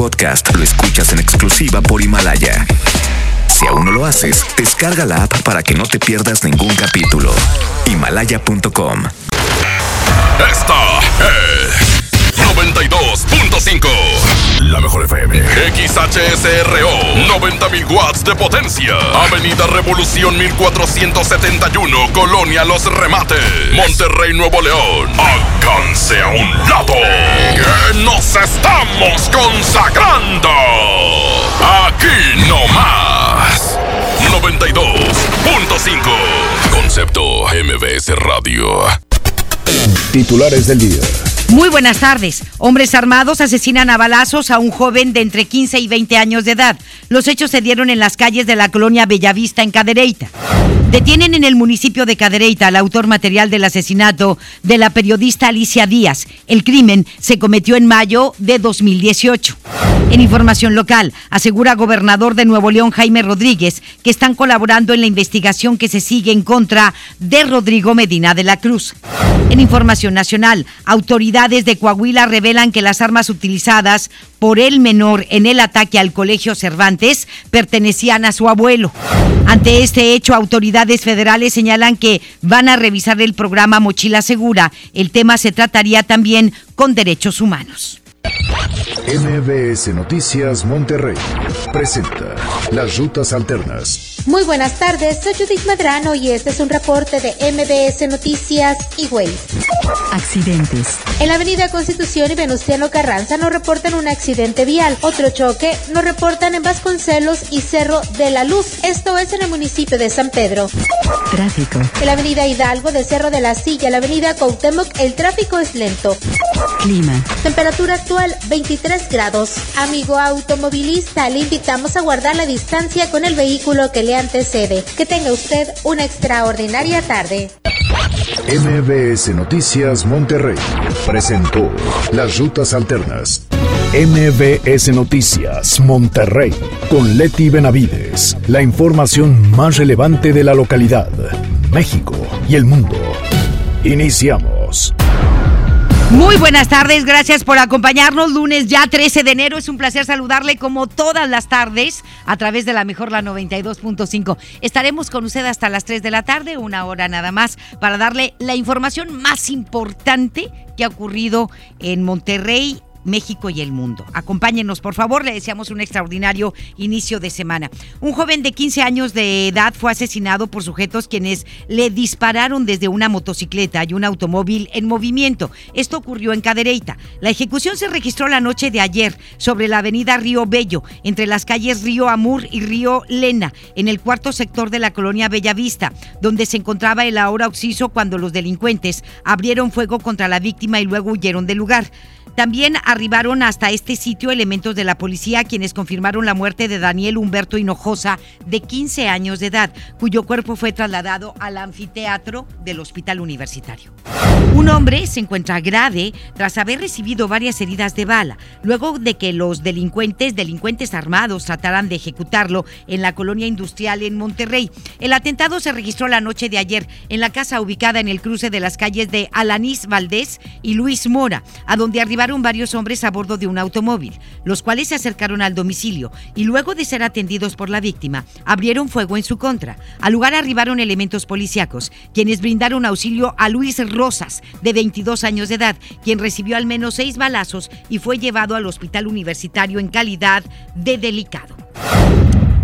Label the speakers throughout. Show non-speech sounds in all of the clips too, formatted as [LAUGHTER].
Speaker 1: podcast lo escuchas en exclusiva por Himalaya. Si aún no lo haces, descarga la app para que no te pierdas ningún capítulo. Himalaya.com.
Speaker 2: Esta es 92.5. La mejor FM. XHSRO. 90.000 watts de potencia. Avenida Revolución 1471. Colonia Los Remates. Monterrey, Nuevo León. Alcance a un lado. Que nos estamos consagrando. Aquí no más. 92.5. Concepto MBS Radio.
Speaker 3: Titulares del día.
Speaker 4: Muy buenas tardes. Hombres armados asesinan a balazos a un joven de entre 15 y 20 años de edad. Los hechos se dieron en las calles de la colonia Bellavista en Cadereyta. Detienen en el municipio de Cadereyta al autor material del asesinato de la periodista Alicia Díaz. El crimen se cometió en mayo de 2018. En información local, asegura gobernador de Nuevo León Jaime Rodríguez que están colaborando en la investigación que se sigue en contra de Rodrigo Medina de la Cruz. En información nacional, autoridades de Coahuila revelan que las armas utilizadas por el menor en el ataque al colegio Cervantes pertenecían a su abuelo. Ante este hecho, autoridades federales señalan que van a revisar el programa Mochila Segura. El tema se trataría también con derechos humanos.
Speaker 3: MBS Noticias Monterrey presenta Las Rutas Alternas.
Speaker 5: Muy buenas tardes, soy Judith Medrano y este es un reporte de MBS Noticias y Way.
Speaker 6: Accidentes.
Speaker 5: En la avenida Constitución y Venustiano Carranza nos reportan un accidente vial. Otro choque nos reportan en Vasconcelos y Cerro de la Luz. Esto es en el municipio de San Pedro.
Speaker 6: Tráfico.
Speaker 5: En la avenida Hidalgo de Cerro de la Silla, la avenida Cuauhtémoc, el tráfico es lento.
Speaker 6: Clima.
Speaker 5: Temperatura actual 23 grados. Amigo automovilista, le invitamos a guardar la distancia con el vehículo que le antecede. Que tenga usted una extraordinaria tarde.
Speaker 3: MBS Noticias Monterrey presentó Las Rutas Alternas. MBS Noticias Monterrey con Leti Benavides. La información más relevante de la localidad, México y el mundo. Iniciamos.
Speaker 4: Muy buenas tardes, gracias por acompañarnos. Lunes ya 13 de enero, es un placer saludarle como todas las tardes a través de la mejor la 92.5. Estaremos con usted hasta las 3 de la tarde, una hora nada más, para darle la información más importante que ha ocurrido en Monterrey, México y el mundo. Acompáñenos, por favor, le deseamos un extraordinario inicio de semana. Un joven de 15 años de edad fue asesinado por sujetos quienes le dispararon desde una motocicleta y un automóvil en movimiento. Esto ocurrió en Cadereyta. La ejecución se registró la noche de ayer sobre la avenida Río Bello, entre las calles Río Amur y Río Lena, en el cuarto sector de la colonia Bellavista, donde se encontraba el ahora Oxiso cuando los delincuentes abrieron fuego contra la víctima y luego huyeron del lugar. También arribaron hasta este sitio elementos de la policía quienes confirmaron la muerte de Daniel Humberto Hinojosa, de 15 años de edad, cuyo cuerpo fue trasladado al anfiteatro del Hospital Universitario. Un hombre se encuentra grave tras haber recibido varias heridas de bala, luego de que los delincuentes, delincuentes armados, trataran de ejecutarlo en la colonia industrial en Monterrey. El atentado se registró la noche de ayer en la casa ubicada en el cruce de las calles de Alanís Valdés y Luis Mora, a donde arribaron varios hombres a bordo de un automóvil, los cuales se acercaron al domicilio y luego de ser atendidos por la víctima, abrieron fuego en su contra. Al lugar arribaron elementos policíacos, quienes brindaron auxilio a Luis Rosas, de 22 años de edad, quien recibió al menos seis balazos y fue llevado al hospital universitario en calidad de delicado.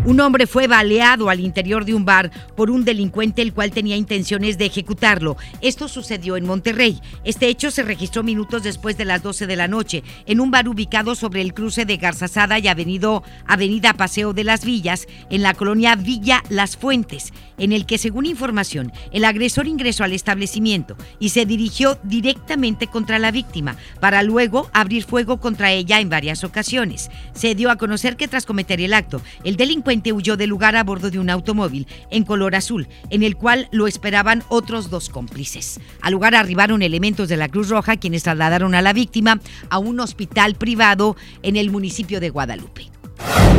Speaker 4: Un hombre fue baleado al interior de un bar por un delincuente el cual tenía intenciones de ejecutarlo. Esto sucedió en Monterrey. Este hecho se registró minutos después de las 12 de la noche en un bar ubicado sobre el cruce de Garzazada y Avenida Paseo de las Villas en la colonia Villa Las Fuentes, en el que según información el agresor ingresó al establecimiento y se dirigió directamente contra la víctima para luego abrir fuego contra ella en varias ocasiones. Se dio a conocer que tras cometer el acto, el delincuente huyó del lugar a bordo de un automóvil en color azul, en el cual lo esperaban otros dos cómplices. Al lugar arribaron elementos de la Cruz Roja quienes trasladaron a la víctima a un hospital privado en el municipio de Guadalupe.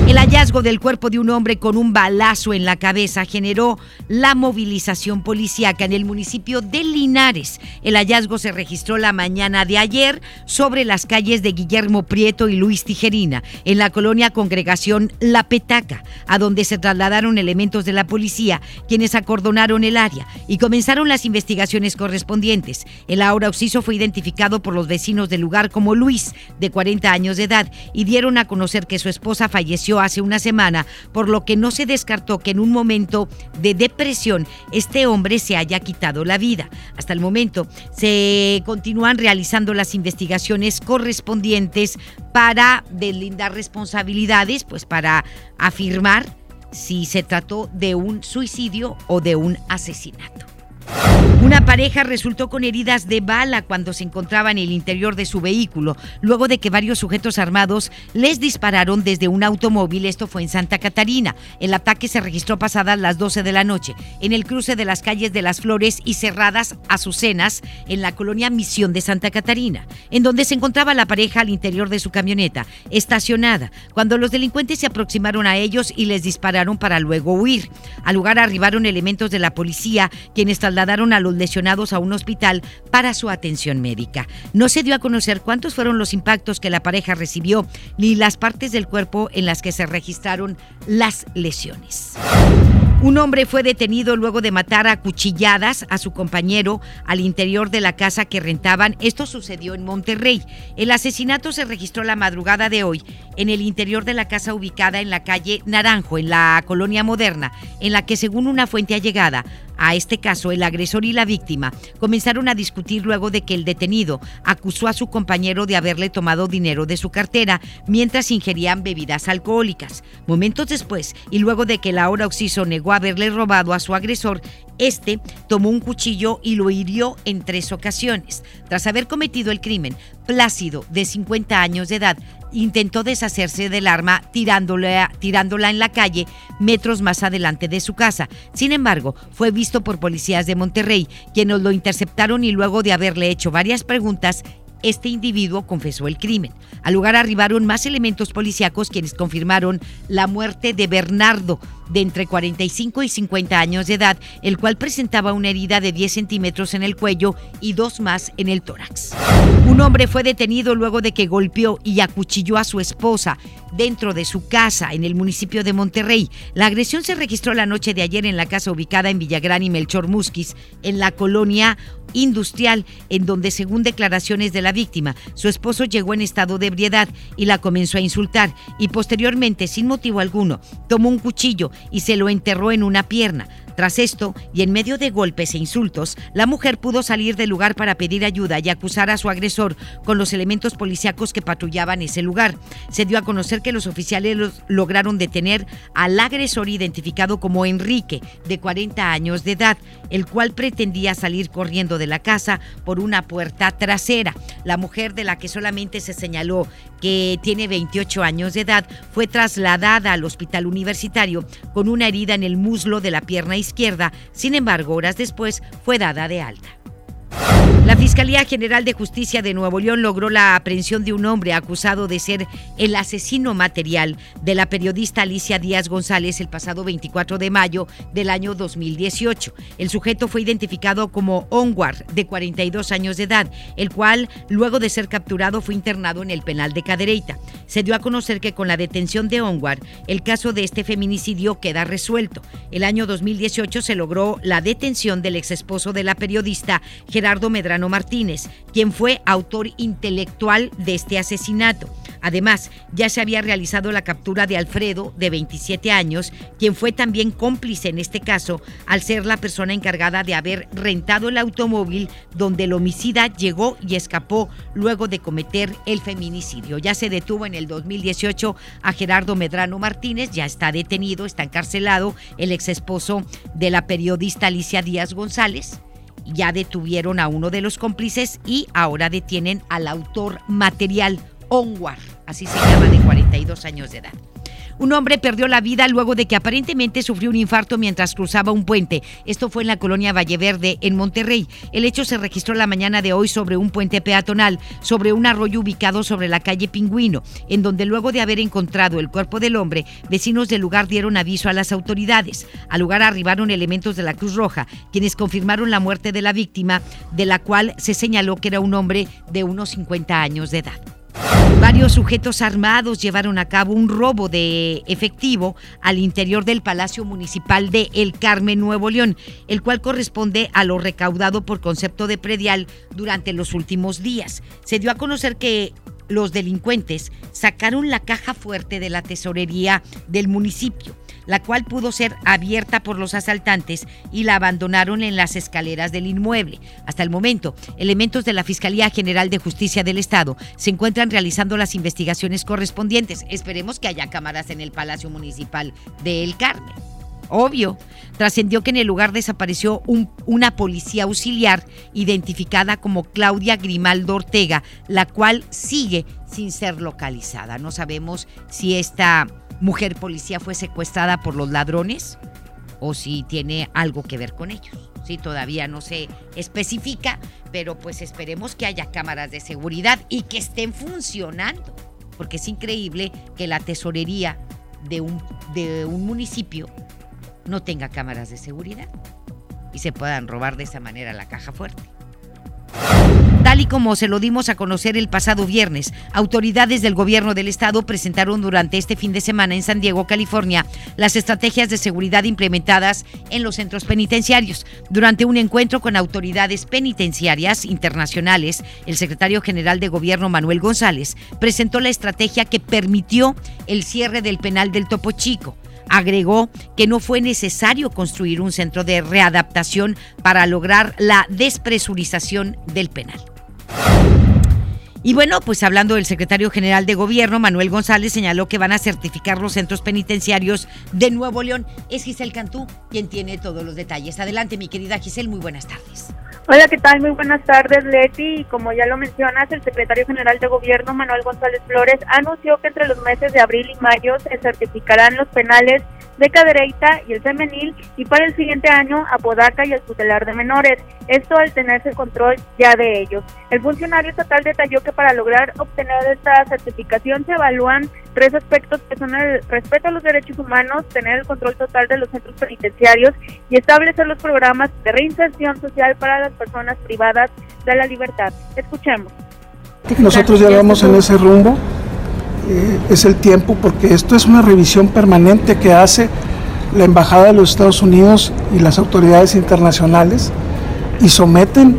Speaker 4: El hallazgo del cuerpo de un hombre con un balazo en la cabeza generó la movilización policíaca en el municipio de Linares. El hallazgo se registró la mañana de ayer sobre las calles de Guillermo Prieto y Luis Tijerina, en la colonia Congregación La Petaca, a donde se trasladaron elementos de la policía, quienes acordonaron el área y comenzaron las investigaciones correspondientes. El ahora occiso fue identificado por los vecinos del lugar como Luis, de 40 años de edad, y dieron a conocer que su esposa falleció hace una semana, por lo que no se descartó que en un momento de depresión este hombre se haya quitado la vida. Hasta el momento se continúan realizando las investigaciones correspondientes para deslindar responsabilidades, pues para afirmar si se trató de un suicidio o de un asesinato. Una pareja resultó con heridas de bala cuando se encontraba en el interior de su vehículo, luego de que varios sujetos armados les dispararon desde un automóvil. Esto fue en Santa Catarina. El ataque se registró pasadas las 12 de la noche, en el cruce de las calles de Las Flores y Cerradas Azucenas, en la colonia Misión de Santa Catarina, en donde se encontraba la pareja al interior de su camioneta, estacionada, cuando los delincuentes se aproximaron a ellos y les dispararon para luego huir. Al lugar arribaron elementos de la policía, quienes trasladaron a los lesionados a un hospital para su atención médica. No se dio a conocer cuántos fueron los impactos que la pareja recibió ni las partes del cuerpo en las que se registraron las lesiones. Un hombre fue detenido luego de matar a cuchilladas a su compañero al interior de la casa que rentaban. Esto sucedió en Monterrey. El asesinato se registró la madrugada de hoy en el interior de la casa ubicada en la calle Naranjo, en la colonia moderna, en la que según una fuente allegada a este caso, el agresor y la víctima comenzaron a discutir luego de que el detenido acusó a su compañero de haberle tomado dinero de su cartera mientras ingerían bebidas alcohólicas. Momentos después, y luego de que el ahora occiso negó haberle robado a su agresor, este tomó un cuchillo y lo hirió en tres ocasiones. Tras haber cometido el crimen, Plácido, de 50 años de edad, intentó deshacerse del arma tirándola, tirándola en la calle metros más adelante de su casa. Sin embargo, fue visto por policías de Monterrey, quienes lo interceptaron y luego de haberle hecho varias preguntas, este individuo confesó el crimen. Al lugar arribaron más elementos policíacos quienes confirmaron la muerte de Bernardo, de entre 45 y 50 años de edad, el cual presentaba una herida de 10 centímetros en el cuello y dos más en el tórax. Hombre fue detenido luego de que golpeó y acuchilló a su esposa dentro de su casa en el municipio de Monterrey. La agresión se registró la noche de ayer en la casa ubicada en Villagrán y Melchor Musquis, en la colonia industrial, en donde, según declaraciones de la víctima, su esposo llegó en estado de ebriedad y la comenzó a insultar y posteriormente, sin motivo alguno, tomó un cuchillo y se lo enterró en una pierna. Tras esto, y en medio de golpes e insultos, la mujer pudo salir del lugar para pedir ayuda y acusar a su agresor con los elementos policíacos que patrullaban ese lugar. Se dio a conocer que los oficiales lograron detener al agresor identificado como Enrique, de 40 años de edad, el cual pretendía salir corriendo de la casa por una puerta trasera. La mujer de la que solamente se señaló que tiene 28 años de edad fue trasladada al hospital universitario con una herida en el muslo de la pierna izquierda, sin embargo, horas después fue dada de alta. La Fiscalía General de Justicia de Nuevo León logró la aprehensión de un hombre acusado de ser el asesino material de la periodista Alicia Díaz González el pasado 24 de mayo del año 2018. El sujeto fue identificado como Onward, de 42 años de edad, el cual, luego de ser capturado, fue internado en el penal de Cadereyta. Se dio a conocer que con la detención de Onward, el caso de este feminicidio queda resuelto. El año 2018 se logró la detención del exesposo de la periodista Gerardo Medrano Martínez, quien fue autor intelectual de este asesinato. Además, ya se había realizado la captura de Alfredo, de 27 años, quien fue también cómplice en este caso, al ser la persona encargada de haber rentado el automóvil donde el homicida llegó y escapó luego de cometer el feminicidio. Ya se detuvo en el 2018 a Gerardo Medrano Martínez, ya está detenido, está encarcelado el ex esposo de la periodista Alicia Díaz González ya detuvieron a uno de los cómplices y ahora detienen al autor material Onward, así se llama, de 42 años de edad. Un hombre perdió la vida luego de que aparentemente sufrió un infarto mientras cruzaba un puente. Esto fue en la colonia Valleverde, en Monterrey. El hecho se registró la mañana de hoy sobre un puente peatonal, sobre un arroyo ubicado sobre la calle Pingüino, en donde luego de haber encontrado el cuerpo del hombre, vecinos del lugar dieron aviso a las autoridades. Al lugar arribaron elementos de la Cruz Roja, quienes confirmaron la muerte de la víctima, de la cual se señaló que era un hombre de unos 50 años de edad. Varios sujetos armados llevaron a cabo un robo de efectivo al interior del Palacio Municipal de El Carmen, Nuevo León, el cual corresponde a lo recaudado por concepto de predial durante los últimos días. Se dio a conocer que los delincuentes sacaron la caja fuerte de la tesorería del municipio la cual pudo ser abierta por los asaltantes y la abandonaron en las escaleras del inmueble. Hasta el momento, elementos de la Fiscalía General de Justicia del Estado se encuentran realizando las investigaciones correspondientes. Esperemos que haya cámaras en el Palacio Municipal de El Carmen. Obvio, trascendió que en el lugar desapareció una policía auxiliar identificada como Claudia Grimaldo Ortega, la cual sigue sin ser localizada. No sabemos si esta mujer policía fue secuestrada por los ladrones o si tiene algo que ver con ellos. Sí, todavía no se especifica, pero pues esperemos que haya cámaras de seguridad y que estén funcionando, porque es increíble que la tesorería de un, de un municipio no tenga cámaras de seguridad y se puedan robar de esa manera la caja fuerte. Como se lo dimos a conocer el pasado viernes, autoridades del gobierno del estado presentaron durante este fin de semana en San Diego, California, las estrategias de seguridad implementadas en los centros penitenciarios. Durante un encuentro con autoridades penitenciarias internacionales, el secretario general de gobierno Manuel González presentó la estrategia que permitió el cierre del penal del Topo Chico Agregó que no fue necesario construir un centro de readaptación para lograr la despresurización del penal. you Y bueno, pues hablando del secretario general de gobierno, Manuel González señaló que van a certificar los centros penitenciarios de Nuevo León. Es Giselle Cantú quien tiene todos los detalles. Adelante, mi querida Giselle, muy buenas tardes.
Speaker 7: Hola, ¿qué tal? Muy buenas tardes, Leti. Y como ya lo mencionas, el secretario general de gobierno, Manuel González Flores, anunció que entre los meses de abril y mayo se certificarán los penales de Cadereyta y el femenil y para el siguiente año Apodaca y el tutelar de menores. Esto al tenerse control ya de ellos. El funcionario estatal detalló que para lograr obtener esta certificación se evalúan tres aspectos que son el respeto a los derechos humanos, tener el control total de los centros penitenciarios y establecer los programas de reinserción social para las personas privadas de la libertad. Escuchemos.
Speaker 8: Nosotros ya vamos en ese rumbo eh, es el tiempo, porque esto es una revisión permanente que hace la Embajada de los Estados Unidos y las autoridades internacionales y someten,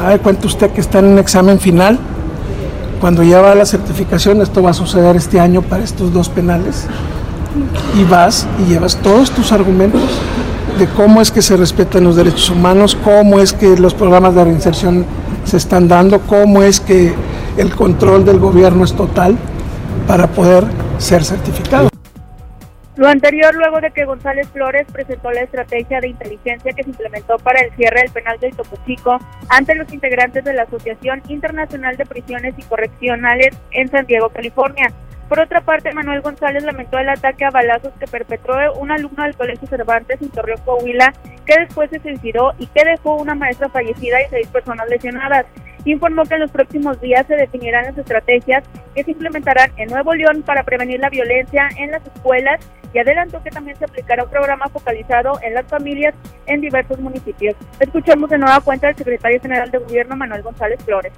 Speaker 8: a cuenta usted que está en un examen final, cuando ya va la certificación, esto va a suceder este año para estos dos penales, y vas y llevas todos tus argumentos de cómo es que se respetan los derechos humanos, cómo es que los programas de reinserción se están dando, cómo es que el control del gobierno es total para poder ser certificado.
Speaker 7: Lo anterior luego de que González Flores presentó la estrategia de inteligencia que se implementó para el cierre del penal del Topo ante los integrantes de la Asociación Internacional de Prisiones y Correccionales en San Diego, California. Por otra parte, Manuel González lamentó el ataque a balazos que perpetró un alumno del Colegio Cervantes en Torreón, Coahuila, que después se suicidó y que dejó una maestra fallecida y seis personas lesionadas. Informó que en los próximos días se definirán las estrategias que se implementarán en Nuevo León para prevenir la violencia en las escuelas y adelantó que también se aplicará un programa focalizado en las familias en diversos municipios. Escuchemos de nueva cuenta al secretario general de Gobierno, Manuel González Flores.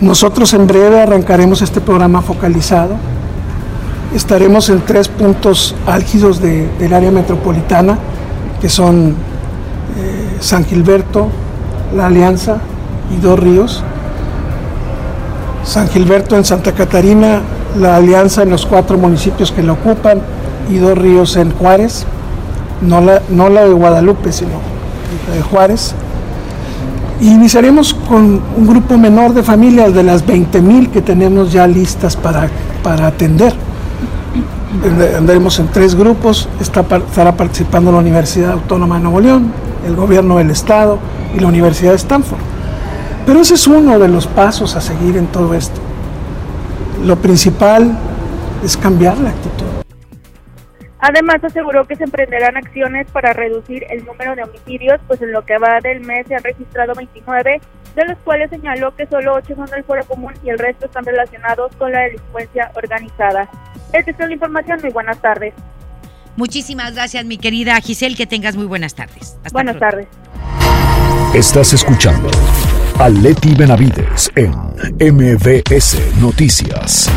Speaker 8: Nosotros en breve arrancaremos este programa focalizado estaremos en tres puntos álgidos del área metropolitana, que son eh, San Gilberto, La Alianza y Dos Ríos. San Gilberto en Santa Catarina, La Alianza en los cuatro municipios que lo ocupan y Dos Ríos en Juárez, no la, no la de Guadalupe, sino la de Juárez. Iniciaremos con un grupo menor de familias de las 20.000 que tenemos ya listas para, para atender andaremos en tres grupos, estará participando la Universidad Autónoma de Nuevo León, el gobierno del estado y la Universidad de Stanford. Pero ese es uno de los pasos a seguir en todo esto. Lo principal es cambiar la actitud.
Speaker 7: Además, aseguró que se emprenderán acciones para reducir el número de homicidios, pues en lo que va del mes se han registrado 29, de los cuales señaló que solo 8 son del foro común y el resto están relacionados con la delincuencia organizada. Esta es la información. Muy buenas tardes.
Speaker 4: Muchísimas gracias, mi querida Giselle. Que tengas muy buenas tardes.
Speaker 7: buenas tardes.
Speaker 3: Estás escuchando a Leti Benavides en MBS Noticias.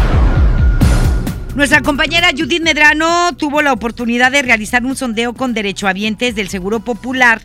Speaker 4: Nuestra compañera Judith Medrano tuvo la oportunidad de realizar un sondeo con derechohabientes del Seguro Popular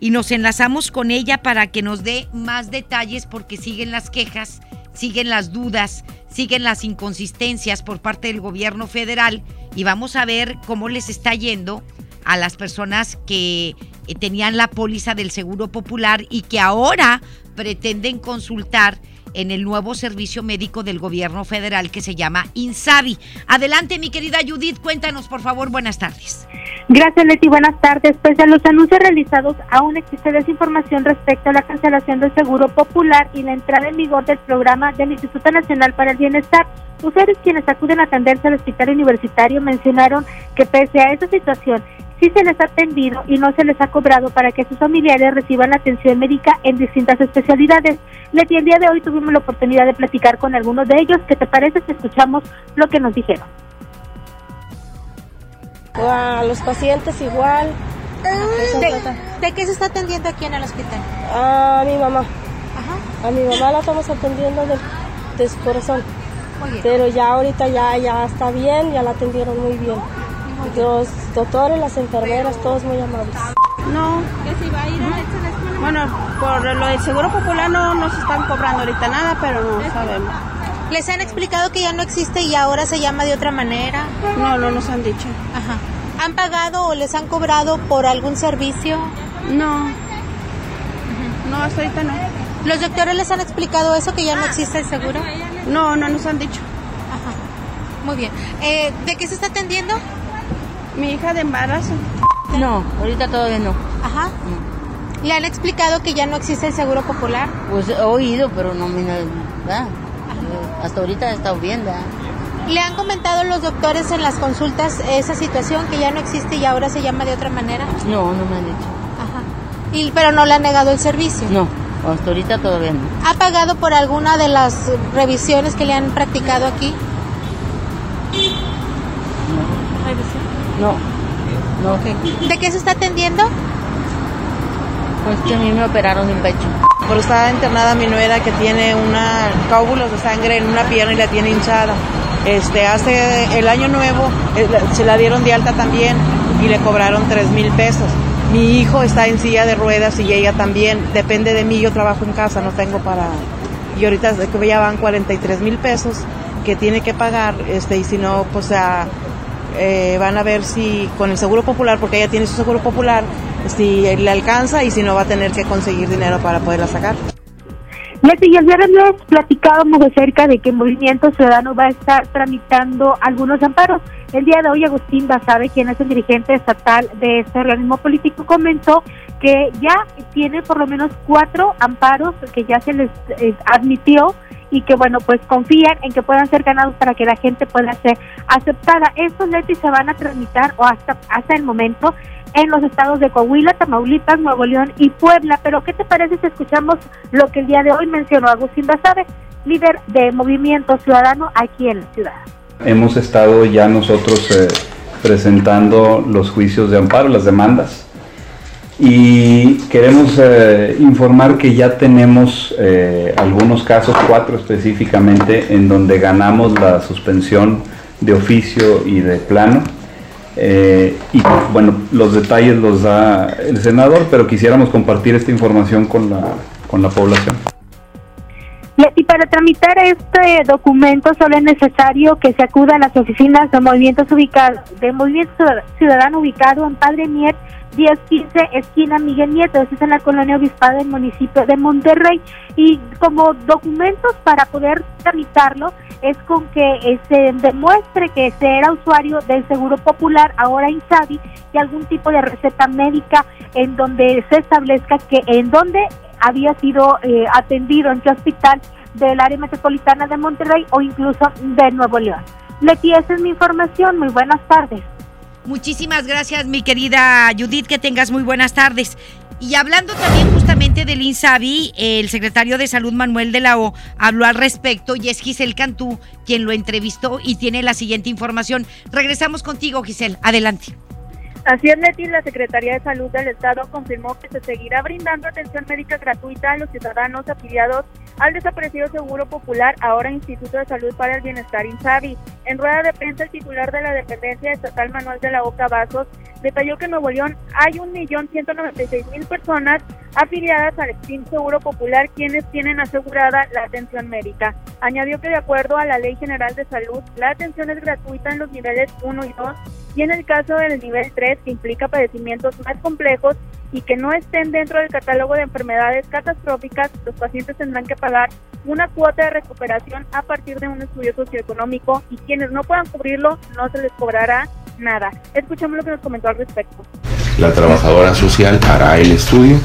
Speaker 4: y nos enlazamos con ella para que nos dé más detalles porque siguen las quejas, siguen las dudas, siguen las inconsistencias por parte del gobierno federal y vamos a ver cómo les está yendo a las personas que eh, tenían la póliza del Seguro Popular y que ahora pretenden consultar en el nuevo servicio médico del gobierno federal que se llama INSABI. Adelante, mi querida Judith, cuéntanos, por favor, buenas tardes.
Speaker 5: Gracias, Leti. Buenas tardes. Pese a los anuncios realizados, aún existe desinformación respecto a la cancelación del Seguro Popular y la entrada en vigor del programa del Instituto Nacional para el Bienestar. Usuarios quienes acuden a atenderse al hospital universitario mencionaron que pese a esa situación sí se les ha atendido y no se les ha cobrado para que sus familiares reciban atención médica en distintas especialidades. Leti, el día de hoy tuvimos la oportunidad de platicar con algunos de ellos. ¿Qué te parece si escuchamos lo que nos dijeron?
Speaker 9: a los pacientes igual.
Speaker 5: ¿De, qué se está atendiendo aquí en el hospital?
Speaker 9: A mi mamá. A mi mamá la estamos atendiendo de, de su corazón. Pero ya ahorita ya, ya está bien, ya la atendieron muy bien. Los doctores, las enfermeras, todos muy amables.
Speaker 10: No. ¿Que se va a ir a Bueno, por lo del Seguro Popular no nos están cobrando ahorita nada, pero no sabemos.
Speaker 5: ¿Les han explicado que ya no existe y ahora se llama de otra manera?
Speaker 10: No, no nos han dicho.
Speaker 5: Ajá. ¿Han pagado o les han cobrado por algún servicio?
Speaker 10: No. No, hasta ahorita no.
Speaker 5: ¿Los doctores les han explicado eso, que ya no existe el seguro?
Speaker 10: No, no nos han dicho.
Speaker 5: Ajá. Muy bien. Eh, ¿De qué se está atendiendo?
Speaker 10: Mi hija de embarazo.
Speaker 11: No, ahorita todavía no.
Speaker 5: Ajá. ¿Le han explicado que ya no existe el seguro popular?
Speaker 11: Pues he oído, pero no me... Hasta ahorita he estado viendo.
Speaker 5: ¿Le han comentado los doctores en las consultas esa situación que ya no existe y ahora se llama de otra manera?
Speaker 11: No, no me han dicho.
Speaker 5: Ajá. Y, pero no le han negado el servicio.
Speaker 11: No, hasta ahorita todavía no.
Speaker 5: ¿Ha pagado por alguna de las revisiones que le han practicado aquí?
Speaker 11: No. No.
Speaker 5: ¿De qué se está atendiendo?
Speaker 11: Pues que a mí me operaron en pecho.
Speaker 12: Pero está internada mi nuera que tiene una coágulos de sangre en una pierna y la tiene hinchada. Este, hace el año nuevo eh, se la dieron de alta también y le cobraron tres mil pesos. Mi hijo está en silla de ruedas y ella también. Depende de mí, yo trabajo en casa, no tengo para... Y ahorita que ya van 43 mil pesos que tiene que pagar, este, y si no, pues a eh, van a ver si con el seguro popular, porque ella tiene su seguro popular, si le alcanza y si no va a tener que conseguir dinero para poderla sacar.
Speaker 5: Y el viernes platicábamos acerca de que Movimiento Ciudadano va a estar tramitando algunos amparos. El día de hoy Agustín Basabe, quien es el dirigente estatal de este organismo político, comentó que ya tiene por lo menos cuatro amparos que ya se les eh, admitió y que bueno pues confían en que puedan ser ganados para que la gente pueda ser aceptada. Estos leyes se van a tramitar o hasta hasta el momento en los estados de Coahuila, Tamaulipas, Nuevo León y Puebla. Pero ¿qué te parece si escuchamos lo que el día de hoy mencionó Agustín Basabe, líder de Movimiento Ciudadano aquí en la ciudad?
Speaker 13: Hemos estado ya nosotros eh, presentando los juicios de amparo, las demandas y queremos eh, informar que ya tenemos eh, algunos casos, cuatro específicamente, en donde ganamos la suspensión de oficio y de plano. Eh, y bueno, los detalles los da el senador, pero quisiéramos compartir esta información con la, con la población.
Speaker 5: Y para tramitar este documento solo es necesario que se acuda a las oficinas de movimientos ubicados, de Movimiento Ciudadano ubicado en Padre Mier 1015, esquina Miguel Nieto, es en la colonia Obispada del municipio de Monterrey. Y como documentos para poder tramitarlo es con que se demuestre que se era usuario del Seguro Popular, ahora INSABI, y algún tipo de receta médica en donde se establezca que en donde había sido eh, atendido, en qué hospital del área metropolitana de Monterrey o incluso de Nuevo León. Leti, esa es mi información. Muy buenas tardes.
Speaker 4: Muchísimas gracias, mi querida Judith, que tengas muy buenas tardes. Y hablando también justamente del INSABI, el secretario de Salud Manuel de la O habló al respecto y es Giselle Cantú quien lo entrevistó y tiene la siguiente información. Regresamos contigo, Giselle. Adelante.
Speaker 7: Así es, Leti, la Secretaría de Salud del Estado confirmó que se seguirá brindando atención médica gratuita a los ciudadanos afiliados al desaparecido Seguro Popular, ahora Instituto de Salud para el Bienestar INSABI. En rueda de prensa, el titular de la dependencia estatal Manuel de la Oca Vasos detalló que en Nuevo León hay 1.196.000 personas afiliadas al extinto Seguro Popular quienes tienen asegurada la atención médica. Añadió que de acuerdo a la Ley General de Salud, la atención es gratuita en los niveles 1 y 2 y en el caso del nivel 3 que implica padecimientos más complejos y que no estén dentro del catálogo de enfermedades catastróficas, los pacientes tendrán que pagar una cuota de recuperación a partir de un estudio socioeconómico y quienes no puedan cubrirlo no se les cobrará nada. Escuchemos lo que nos comentó al respecto.
Speaker 14: La trabajadora social hará el estudio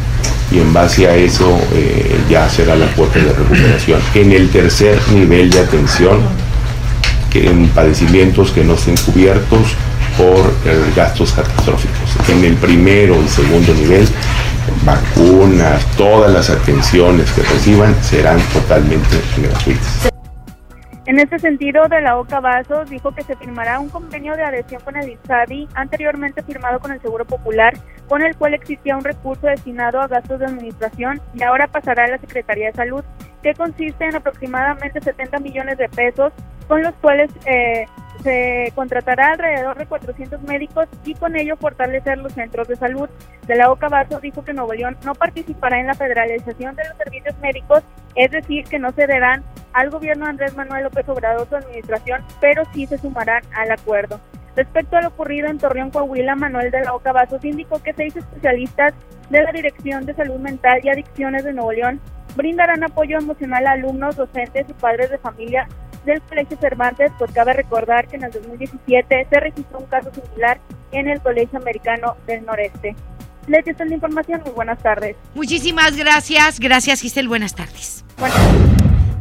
Speaker 14: y en base a eso eh, ya será la cuota de recuperación. En el tercer nivel de atención, que en padecimientos que no estén cubiertos por eh, gastos catastróficos. En el primero y segundo nivel, vacunas, todas las atenciones que reciban serán totalmente gratuitas.
Speaker 7: En este sentido, de la OCA Vasos dijo que se firmará un convenio de adhesión con el INSABI, anteriormente firmado con el Seguro Popular, con el cual existía un recurso destinado a gastos de administración y ahora pasará a la Secretaría de Salud, que consiste en aproximadamente 70 millones de pesos, con los cuales eh, se contratará alrededor de 400 médicos y con ello fortalecer los centros de salud. De la OCA Vaso dijo que Nuevo León no participará en la federalización de los servicios médicos, es decir, que no cederán al gobierno Andrés Manuel López Obrador su administración, pero sí se sumarán al acuerdo. Respecto a lo ocurrido en Torreón, Coahuila, Manuel de la Oca Vasos indicó que seis especialistas de la Dirección de Salud Mental y Adicciones de Nuevo León brindarán apoyo emocional a alumnos, docentes y padres de familia del Colegio Cervantes, pues cabe recordar que en el 2017 se registró un caso similar en el Colegio Americano del Noreste. Les esta la información, muy buenas tardes.
Speaker 4: Muchísimas gracias, gracias Giselle, buenas tardes.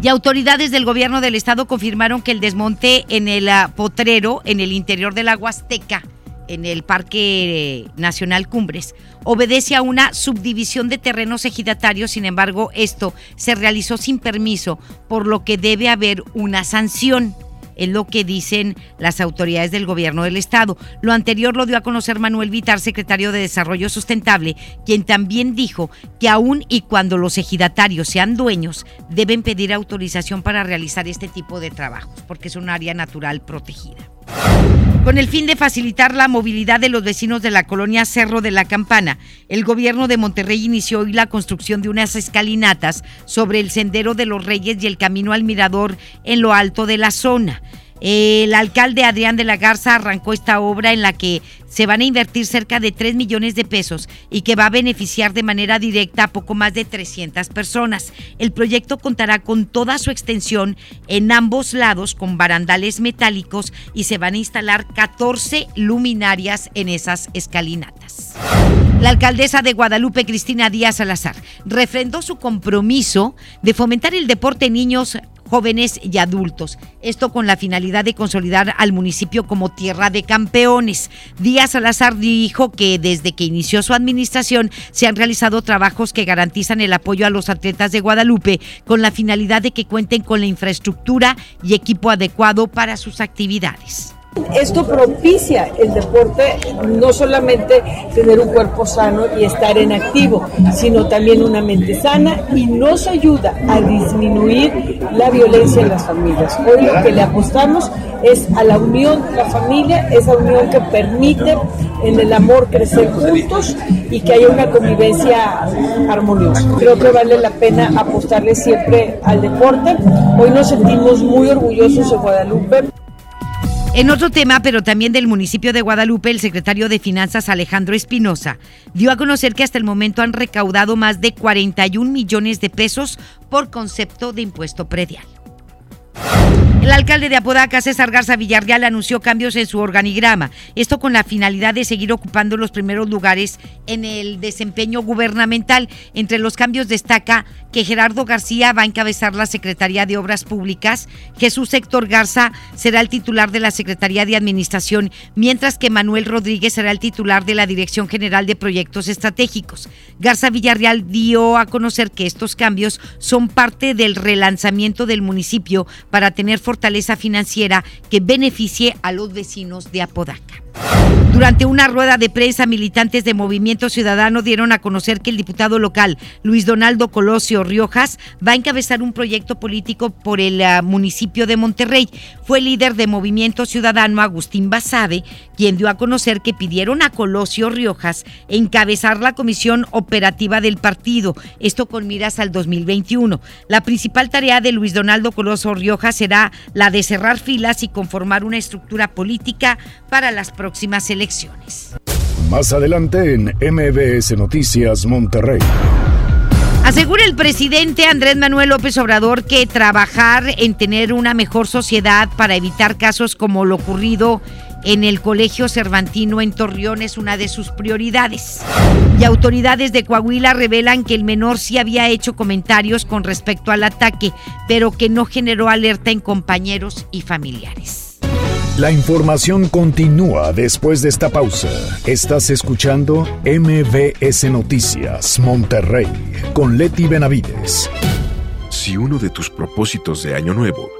Speaker 4: Y autoridades del gobierno del estado confirmaron que el desmonte en el ah, potrero, en el interior de la Huasteca, en el Parque Nacional Cumbres, obedece a una subdivisión de terrenos ejidatarios, sin embargo, esto se realizó sin permiso, por lo que debe haber una sanción. Es lo que dicen las autoridades del gobierno del estado. Lo anterior lo dio a conocer Manuel Vitar, secretario de Desarrollo Sustentable, quien también dijo que aún y cuando los ejidatarios sean dueños, deben pedir autorización para realizar este tipo de trabajos, porque es un área natural protegida. Con el fin de facilitar la movilidad de los vecinos de la colonia Cerro de la Campana, el gobierno de Monterrey inició hoy la construcción de unas escalinatas sobre el Sendero de los Reyes y el Camino al Mirador en lo alto de la zona. El alcalde Adrián de la Garza arrancó esta obra en la que se van a invertir cerca de 3 millones de pesos y que va a beneficiar de manera directa a poco más de 300 personas. El proyecto contará con toda su extensión en ambos lados con barandales metálicos y se van a instalar 14 luminarias en esas escalinatas. La alcaldesa de Guadalupe, Cristina Díaz Salazar, refrendó su compromiso de fomentar el deporte en niños jóvenes y adultos. Esto con la finalidad de consolidar al municipio como tierra de campeones. Díaz Salazar dijo que desde que inició su administración se han realizado trabajos que garantizan el apoyo a los atletas de Guadalupe con la finalidad de que cuenten con la infraestructura y equipo adecuado para sus actividades.
Speaker 15: Esto propicia el deporte, no solamente tener un cuerpo sano y estar en activo, sino también una mente sana y nos ayuda a disminuir la violencia en las familias. Hoy lo que le apostamos es a la unión la familia, esa unión que permite en el amor crecer juntos y que haya una convivencia armoniosa. Creo que vale la pena apostarle siempre al deporte. Hoy nos sentimos muy orgullosos de Guadalupe.
Speaker 4: En otro tema, pero también del municipio de Guadalupe, el secretario de Finanzas Alejandro Espinosa dio a conocer que hasta el momento han recaudado más de 41 millones de pesos por concepto de impuesto predial. Alcalde de Apodaca, César Garza Villarreal, anunció cambios en su organigrama. Esto con la finalidad de seguir ocupando los primeros lugares en el desempeño gubernamental. Entre los cambios destaca que Gerardo García va a encabezar la Secretaría de Obras Públicas, Jesús Héctor Garza será el titular de la Secretaría de Administración, mientras que Manuel Rodríguez será el titular de la Dirección General de Proyectos Estratégicos. Garza Villarreal dio a conocer que estos cambios son parte del relanzamiento del municipio para tener fortaleza financiera que beneficie a los vecinos de Apodaca. Durante una rueda de prensa, militantes de Movimiento Ciudadano dieron a conocer que el diputado local Luis Donaldo Colosio Riojas va a encabezar un proyecto político por el uh, municipio de Monterrey. Fue líder de Movimiento Ciudadano Agustín Basabe quien dio a conocer que pidieron a Colosio Riojas encabezar la comisión operativa del partido, esto con miras al 2021. La principal tarea de Luis Donaldo Colosio Riojas será la de cerrar filas y conformar una estructura política para las próximas elecciones.
Speaker 3: Más adelante en MBS Noticias Monterrey.
Speaker 4: Asegura el presidente Andrés Manuel López Obrador que trabajar en tener una mejor sociedad para evitar casos como lo ocurrido en el Colegio Cervantino en Torreón es una de sus prioridades. Y autoridades de Coahuila revelan que el menor sí había hecho comentarios con respecto al ataque, pero que no generó alerta en compañeros y familiares.
Speaker 3: La información continúa después de esta pausa. Estás escuchando MBS Noticias Monterrey con Leti Benavides.
Speaker 16: Si uno de tus propósitos de año nuevo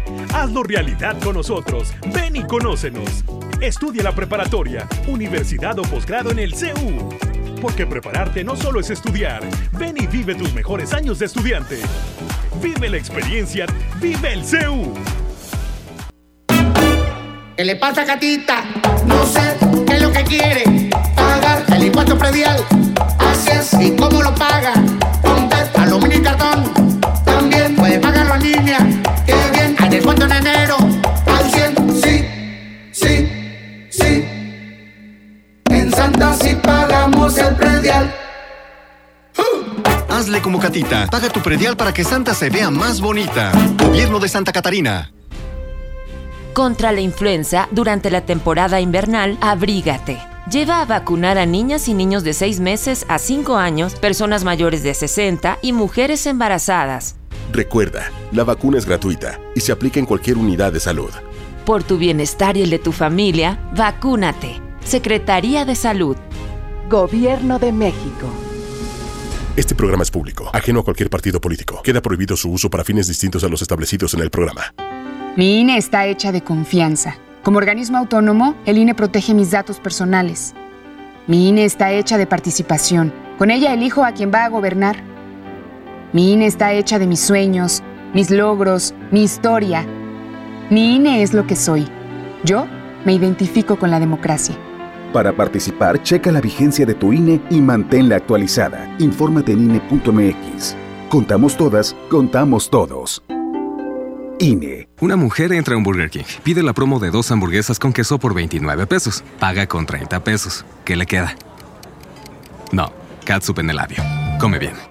Speaker 17: Hazlo realidad con nosotros. Ven y conócenos. Estudia la preparatoria, universidad o posgrado en el CEU. Porque prepararte no solo es estudiar. Ven y vive tus mejores años de estudiante. Vive la experiencia. Vive el CEU.
Speaker 18: ¿Qué le pasa, gatita? No sé qué es lo que quiere. Pagar el impuesto predial. Así es. ¿Y cómo lo paga? Con aluminio y cartón. También puede pagarlo en línea. Qué bien. Hay descuento en enero. Al 100. Sí, sí, sí. En Santa sí pagamos el predial.
Speaker 19: Hazle como Catita. Paga tu predial para que Santa se vea más bonita. Gobierno de Santa Catarina.
Speaker 20: Contra la influenza, durante la temporada invernal, abrígate. Lleva a vacunar a niñas y niños de 6 meses a 5 años, personas mayores de 60 y mujeres embarazadas.
Speaker 21: Recuerda, la vacuna es gratuita y se aplica en cualquier unidad de salud.
Speaker 20: Por tu bienestar y el de tu familia, vacúnate. Secretaría de Salud.
Speaker 22: Gobierno de México.
Speaker 21: Este programa es público, ajeno a cualquier partido político. Queda prohibido su uso para fines distintos a los establecidos en el programa.
Speaker 23: Mi INE está hecha de confianza. Como organismo autónomo, el INE protege mis datos personales. Mi INE está hecha de participación. Con ella elijo a quien va a gobernar. Mi INE está hecha de mis sueños, mis logros, mi historia. Mi INE es lo que soy. Yo me identifico con la democracia.
Speaker 24: Para participar, checa la vigencia de tu INE y manténla actualizada. Infórmate en INE.mx. Contamos todas, contamos todos. INE.
Speaker 25: Una mujer entra a un Burger King, pide la promo de dos hamburguesas con queso por 29 pesos, paga con 30 pesos. ¿Qué le queda? No, catsup en el labio. Come bien.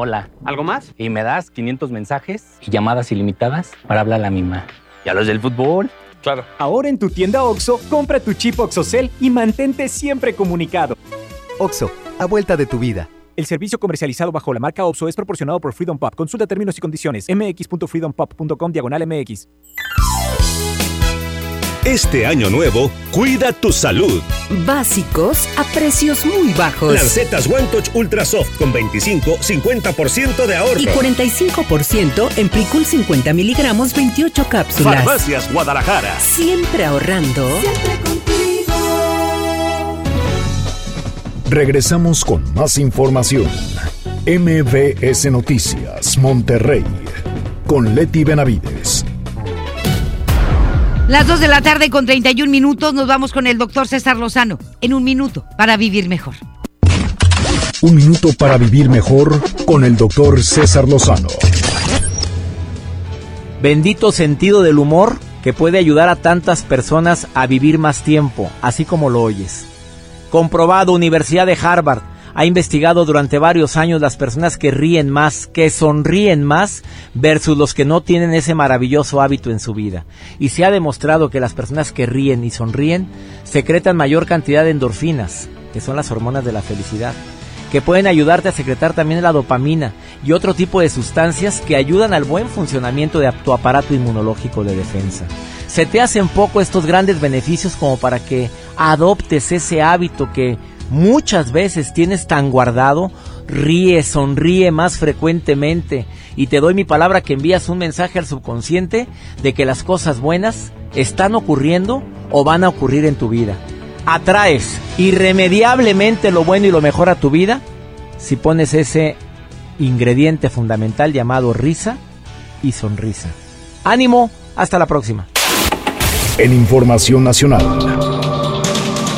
Speaker 26: Hola. ¿Algo más? Y me das 500 mensajes y llamadas ilimitadas para hablar a la misma. ¿Y a los del fútbol?
Speaker 27: Claro. Ahora en tu tienda OXO, compra tu chip OXOCEL y mantente siempre comunicado.
Speaker 28: OXO, a vuelta de tu vida.
Speaker 27: El servicio comercializado bajo la marca OXO es proporcionado por Freedom Pop. Consulta términos y condiciones. mx.freedompop.com diagonal mx.
Speaker 29: Este año nuevo, cuida tu salud.
Speaker 30: Básicos a precios muy bajos.
Speaker 29: Lancetas One Touch Ultra Soft con 25-50% de ahorro.
Speaker 30: Y 45% en Plicul 50 miligramos, 28 cápsulas.
Speaker 29: Farmacias Guadalajara.
Speaker 30: Siempre ahorrando.
Speaker 3: Regresamos con más información. MBS Noticias, Monterrey, con Leti Benavides.
Speaker 4: Las 2 de la tarde con 31 minutos nos vamos con el doctor César Lozano. En un minuto para vivir mejor.
Speaker 3: Un minuto para vivir mejor con el doctor César Lozano.
Speaker 31: Bendito sentido del humor que puede ayudar a tantas personas a vivir más tiempo, así como lo oyes. Comprobado, Universidad de Harvard ha investigado durante varios años las personas que ríen más, que sonríen más, versus los que no tienen ese maravilloso hábito en su vida. Y se ha demostrado que las personas que ríen y sonríen secretan mayor cantidad de endorfinas, que son las hormonas de la felicidad, que pueden ayudarte a secretar también la dopamina y otro tipo de sustancias que ayudan al buen funcionamiento de tu aparato inmunológico de defensa. Se te hacen poco estos grandes beneficios como para que adoptes ese hábito que muchas veces tienes tan guardado, ríe, sonríe más frecuentemente y te doy mi palabra que envías un mensaje al subconsciente de que las cosas buenas están ocurriendo o van a ocurrir en tu vida. Atraes irremediablemente lo bueno y lo mejor a tu vida si pones ese ingrediente fundamental llamado risa y sonrisa. Ánimo, hasta la próxima.
Speaker 3: En Información Nacional.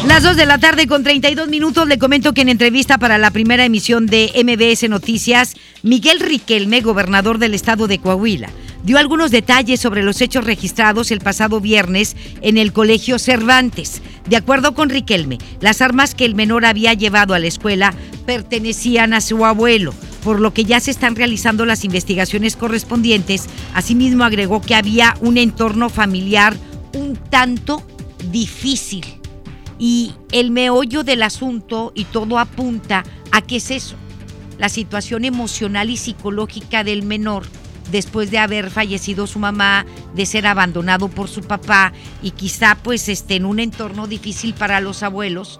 Speaker 4: Las 2 de la tarde con 32 minutos le comento que en entrevista para la primera emisión de MBS Noticias, Miguel Riquelme, gobernador del estado de Coahuila, dio algunos detalles sobre los hechos registrados el pasado viernes en el Colegio Cervantes. De acuerdo con Riquelme, las armas que el menor había llevado a la escuela pertenecían a su abuelo, por lo que ya se están realizando las investigaciones correspondientes. Asimismo agregó que había un entorno familiar un tanto difícil y el meollo del asunto y todo apunta a qué es eso, la situación emocional y psicológica del menor después de haber fallecido su mamá, de ser abandonado por su papá y quizá pues esté en un entorno difícil para los abuelos.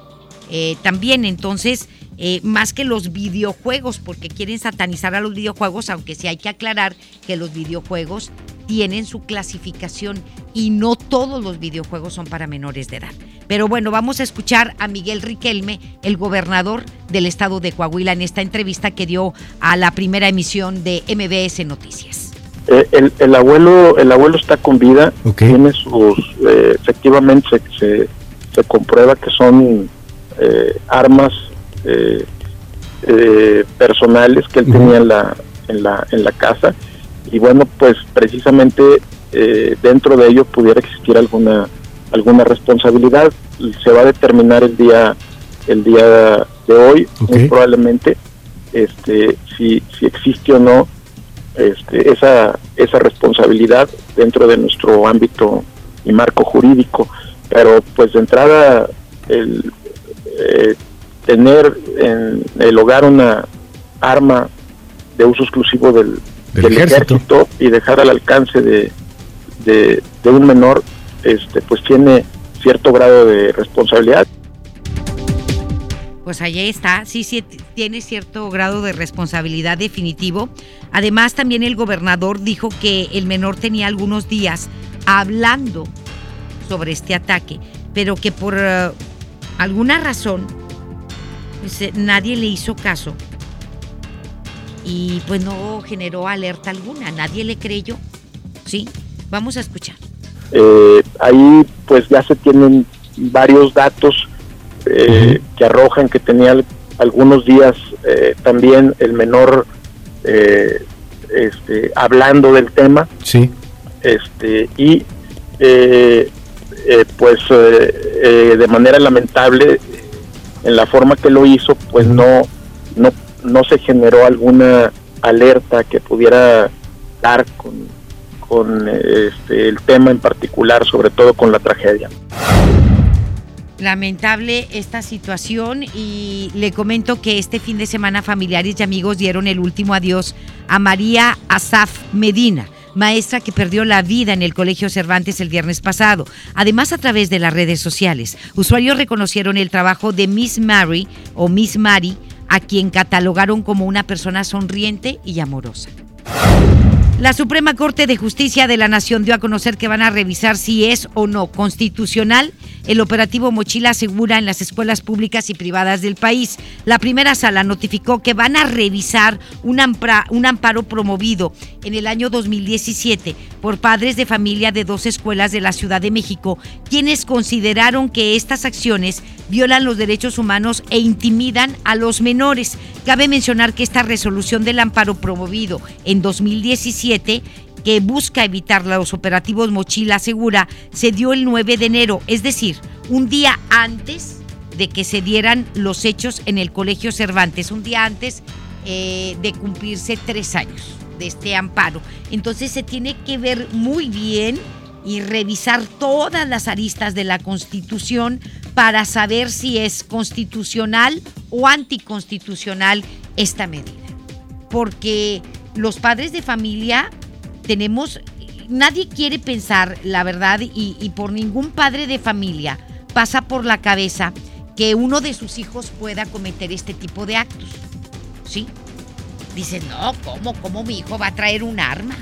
Speaker 4: Eh, también entonces, eh, más que los videojuegos, porque quieren satanizar a los videojuegos, aunque sí hay que aclarar que los videojuegos tienen su clasificación y no todos los videojuegos son para menores de edad. Pero bueno, vamos a escuchar a Miguel Riquelme, el gobernador del estado de Coahuila, en esta entrevista que dio a la primera emisión de MBS Noticias.
Speaker 32: Eh, el, el, abuelo el abuelo está con vida, tiene sus, eh, efectivamente se, se, comprueba que son eh, armas personales que él tenía en la, en la, en la casa y bueno, pues precisamente eh, dentro de ello pudiera existir alguna alguna responsabilidad. Se va a determinar el día el día de hoy muy probablemente este si, si existe o no este, esa esa responsabilidad dentro de nuestro ámbito y marco jurídico. Pero pues de entrada el eh, tener en el hogar una arma de uso exclusivo del, del, ejército. y dejar al alcance de, de, un menor, este, pues tiene cierto grado de responsabilidad.
Speaker 4: Pues allí está, sí, sí, tiene cierto grado de responsabilidad definitivo. Además, también el gobernador dijo que el menor tenía algunos días hablando sobre este ataque, pero que por eh, alguna razón pues, eh, nadie le hizo caso y pues no generó alerta alguna, nadie le creyó. Sí, vamos a escuchar.
Speaker 32: Eh, ahí pues ya se tienen varios datos eh, que arrojan que tenía algunos días eh, también el menor este, hablando del tema.
Speaker 31: Sí.
Speaker 32: Este, y pues de manera lamentable en la forma que lo hizo pues no no no se generó alguna alerta que pudiera dar con, con este, el tema en particular, sobre todo con la tragedia.
Speaker 4: Lamentable esta situación y le comento que este fin de semana familiares y amigos dieron el último adiós a María Asaf Medina, maestra que perdió la vida en el Colegio Cervantes el viernes pasado. Además, a través de las redes sociales, usuarios reconocieron el trabajo de Miss Mary o Miss Mary, a quien catalogaron como una persona sonriente y amorosa. La Suprema Corte de Justicia de la Nación dio a conocer que van a revisar si es o no constitucional el operativo Mochila Segura en las escuelas públicas y privadas del país. La primera sala notificó que van a revisar un, un amparo promovido en el año 2017 por padres de familia de dos escuelas de la Ciudad de México, quienes consideraron que estas acciones violan los derechos humanos e intimidan a los menores. Cabe mencionar que esta resolución del amparo promovido en 2017 que busca evitar los operativos Mochila Segura se dio el 9 de enero, es decir, un día antes de que se dieran los hechos en el Colegio Cervantes, un día antes eh, de cumplirse tres años de este amparo. Entonces se tiene que ver muy bien y revisar todas las aristas de la Constitución para saber si es constitucional o anticonstitucional esta medida. Porque los padres de familia tenemos, nadie quiere pensar, la verdad, y, por ningún padre de familia pasa por la cabeza que uno de sus hijos pueda cometer este tipo de actos. ¿Sí? Dicen, no, ¿cómo? ¿Cómo mi hijo va a traer un arma?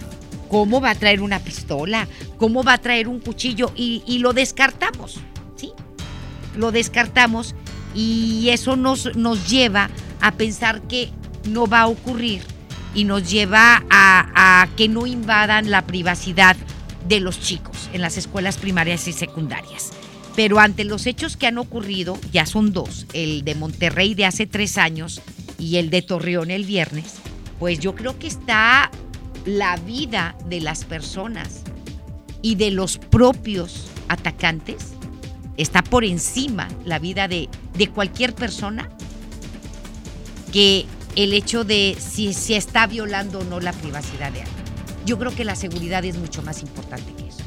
Speaker 4: ¿Cómo va a traer una pistola? ¿Cómo va a traer un cuchillo? Y, y lo descartamos, ¿sí? Lo descartamos y eso nos, nos lleva a pensar que no va a ocurrir y nos lleva a, que no invadan la privacidad de los chicos en las escuelas primarias y secundarias. Pero ante los hechos que han ocurrido, ya son dos, el de Monterrey de hace tres años y el de Torreón el viernes, pues yo creo que está la vida de las personas y de los propios atacantes, está por encima la vida de, de cualquier persona que el hecho de si se está violando o no la privacidad de alguien. Yo creo que la seguridad es mucho más importante que eso.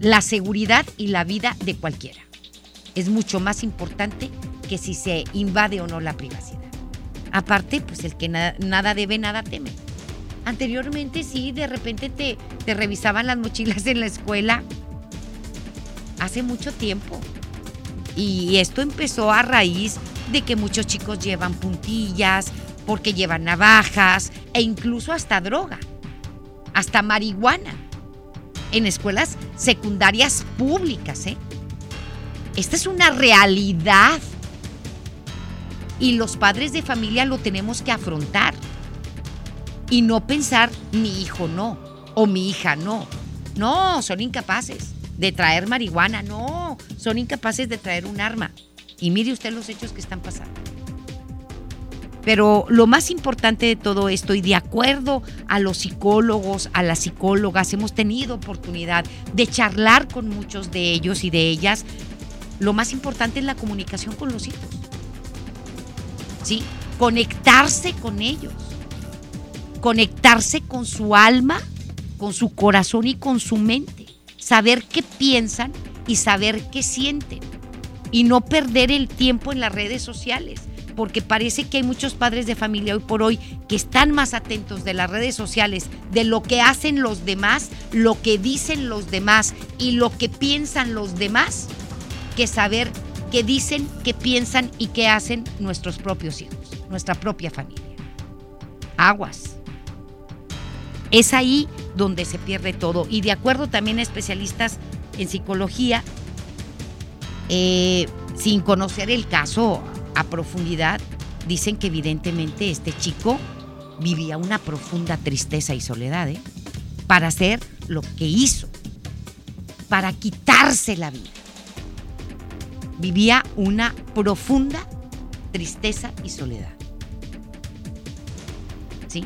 Speaker 4: La seguridad y la vida de cualquiera es mucho más importante que si se invade o no la privacidad. Aparte, pues el que nada debe, nada teme. Anteriormente sí, de repente te, te revisaban las mochilas en la escuela. Hace mucho tiempo. Y esto empezó a raíz de que muchos chicos llevan puntillas, porque llevan navajas e incluso hasta droga, hasta marihuana, en escuelas secundarias públicas. ¿eh? Esta es una realidad y los padres de familia lo tenemos que afrontar y no pensar mi hijo no o mi hija no. No, son incapaces de traer marihuana, no, son incapaces de traer un arma. Y mire usted los hechos que están pasando. Pero lo más importante de todo esto, y de acuerdo a los psicólogos, a las psicólogas, hemos tenido oportunidad de charlar con muchos de ellos y de ellas, lo más importante es la comunicación con los hijos. ¿Sí? Conectarse con ellos. Conectarse con su alma, con su corazón y con su mente. Saber qué piensan y saber qué sienten y no perder el tiempo en las redes sociales, porque parece que hay muchos padres de familia hoy por hoy que están más atentos de las redes sociales, de lo que hacen los demás, lo que dicen los demás y lo que piensan los demás, que saber qué dicen, qué piensan y qué hacen nuestros propios hijos, nuestra propia familia. Aguas. Es ahí donde se pierde todo. Y de acuerdo también a especialistas en psicología, eh, sin conocer el caso a profundidad, dicen que evidentemente este chico vivía una profunda tristeza y soledad ¿eh? para hacer lo que hizo, para quitarse la vida. Vivía una profunda tristeza y soledad. ¿Sí?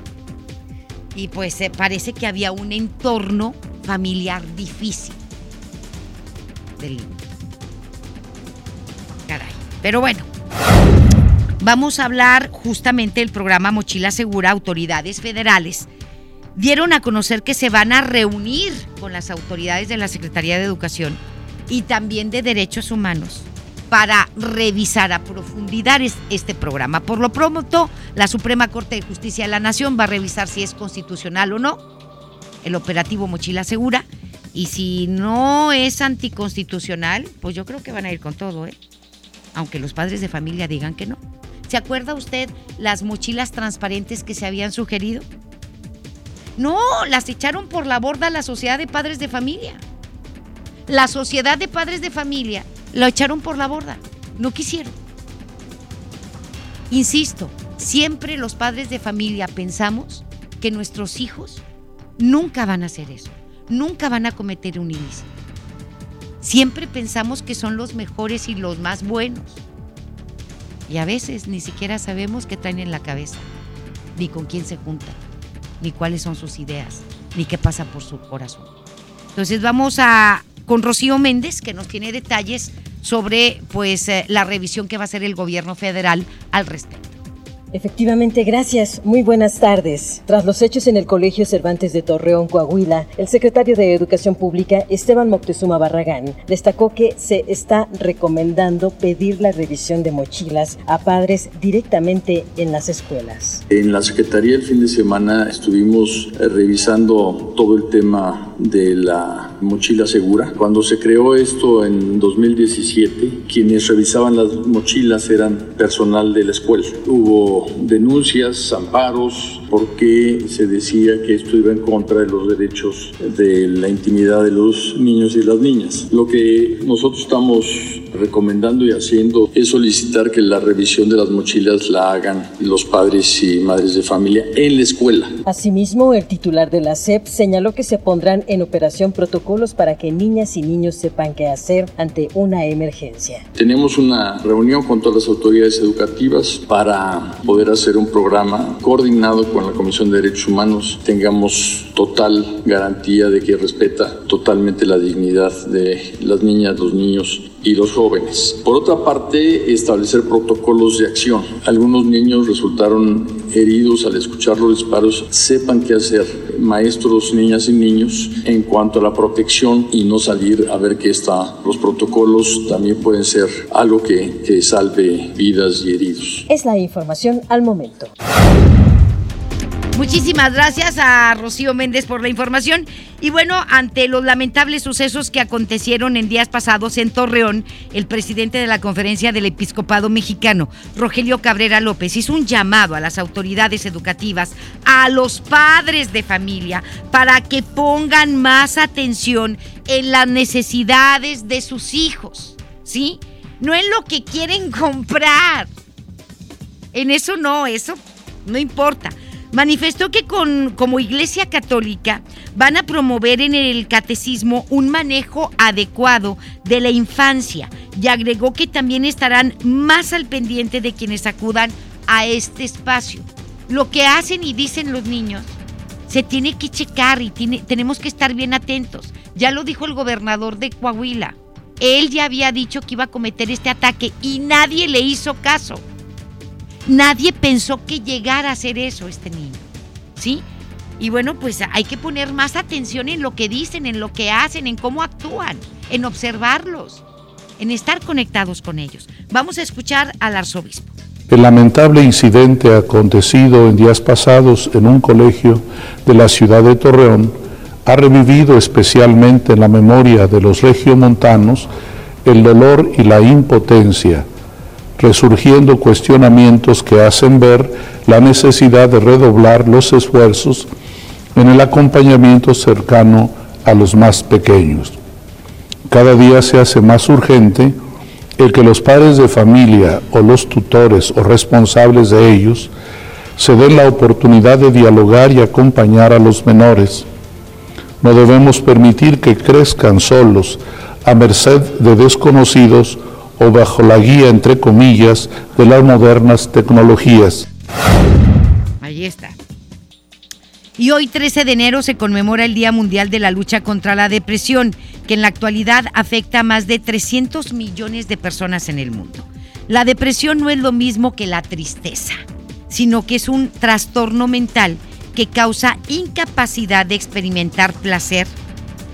Speaker 4: Y pues eh, parece que había un entorno familiar difícil del pero bueno, vamos a hablar justamente del programa Mochila Segura. Autoridades federales dieron a conocer que se van a reunir con las autoridades de la Secretaría de Educación y también de Derechos Humanos para revisar a profundidad este programa. Por lo pronto, la Suprema Corte de Justicia de la Nación va a revisar si es constitucional o no el operativo Mochila Segura. Y si no es anticonstitucional, pues yo creo que van a ir con todo, ¿eh? Aunque los padres de familia digan que no. ¿Se acuerda usted las mochilas transparentes que se habían sugerido? No, las echaron por la borda la Sociedad de Padres de Familia. La Sociedad de Padres de Familia lo echaron por la borda. No quisieron. Insisto, siempre los padres de familia pensamos que nuestros hijos nunca van a hacer eso, nunca van a cometer un ilícito. Siempre pensamos que son los mejores y los más buenos. Y a veces ni siquiera sabemos qué traen en la cabeza, ni con quién se juntan, ni cuáles son sus ideas, ni qué pasa por su corazón. Entonces vamos a con Rocío Méndez, que nos tiene detalles sobre pues eh, la revisión que va a hacer el gobierno federal al respecto.
Speaker 33: Efectivamente, gracias. Muy buenas tardes. Tras los hechos en el Colegio Cervantes de Torreón, Coahuila, el secretario de Educación Pública, Esteban Moctezuma Barragán, destacó que se está recomendando pedir la revisión de mochilas a padres directamente en las escuelas.
Speaker 34: En la Secretaría el fin de semana estuvimos eh, revisando todo el tema de la mochila segura. Cuando se creó esto en 2017, quienes revisaban las mochilas eran personal de la escuela. Hubo denuncias, amparos, porque se decía que esto iba en contra de los derechos de la intimidad de los niños y las niñas. Lo que nosotros estamos recomendando y haciendo es solicitar que la revisión de las mochilas la hagan los padres y madres de familia en la escuela.
Speaker 33: Asimismo, el titular de la SEP señaló que se pondrán en operación protocolos para que niñas y niños sepan qué hacer ante una emergencia.
Speaker 34: Tenemos una reunión con todas las autoridades educativas para poder hacer un programa coordinado con la Comisión de Derechos Humanos, tengamos total garantía de que respeta totalmente la dignidad de las niñas, los niños y los jóvenes. Por otra parte, establecer protocolos de acción. Algunos niños resultaron heridos al escuchar los disparos. Sepan qué hacer, maestros, niñas y niños, en cuanto a la protección y no salir a ver qué está. Los protocolos también pueden ser algo que, que salve vidas y heridos.
Speaker 33: Es la información al momento.
Speaker 4: Muchísimas gracias a Rocío Méndez por la información. Y bueno, ante los lamentables sucesos que acontecieron en días pasados en Torreón, el presidente de la Conferencia del Episcopado Mexicano, Rogelio Cabrera López, hizo un llamado a las autoridades educativas, a los padres de familia, para que pongan más atención en las necesidades de sus hijos, ¿sí? No en lo que quieren [LAUGHS] comprar. En eso no, eso no importa manifestó que con, como Iglesia Católica van a promover en el catecismo un manejo adecuado de la infancia y agregó que también estarán más al pendiente de quienes acudan a este espacio. Lo que hacen y dicen los niños se tiene que checar y tenemos que estar bien atentos. Ya lo dijo el gobernador de Coahuila. Él ya había dicho que iba a cometer este ataque y nadie le hizo caso. Nadie pensó que llegara a hacer eso este niño. ¿Sí? Y bueno, pues hay que poner más atención en lo que dicen, en lo que hacen, en cómo actúan, en observarlos, en estar conectados con ellos. Vamos a escuchar al arzobispo.
Speaker 35: El lamentable incidente acontecido en días pasados en un colegio de la ciudad de Torreón ha revivido especialmente en la memoria de los regiomontanos el dolor y la impotencia resurgiendo cuestionamientos que hacen ver la necesidad de redoblar los esfuerzos en el acompañamiento cercano a los más pequeños. Cada día se hace más urgente el que los padres de familia o los tutores o responsables de ellos se den la oportunidad de dialogar y acompañar a los menores. No debemos permitir que crezcan solos a merced de desconocidos o bajo la guía, entre comillas, de las modernas tecnologías.
Speaker 4: Ahí está. Y hoy 13 de enero se conmemora el Día Mundial de la Lucha contra la Depresión, que en la actualidad afecta a más de 300 millones de personas en el mundo. La depresión no es lo mismo que la tristeza, sino que es un trastorno mental que causa incapacidad de experimentar placer,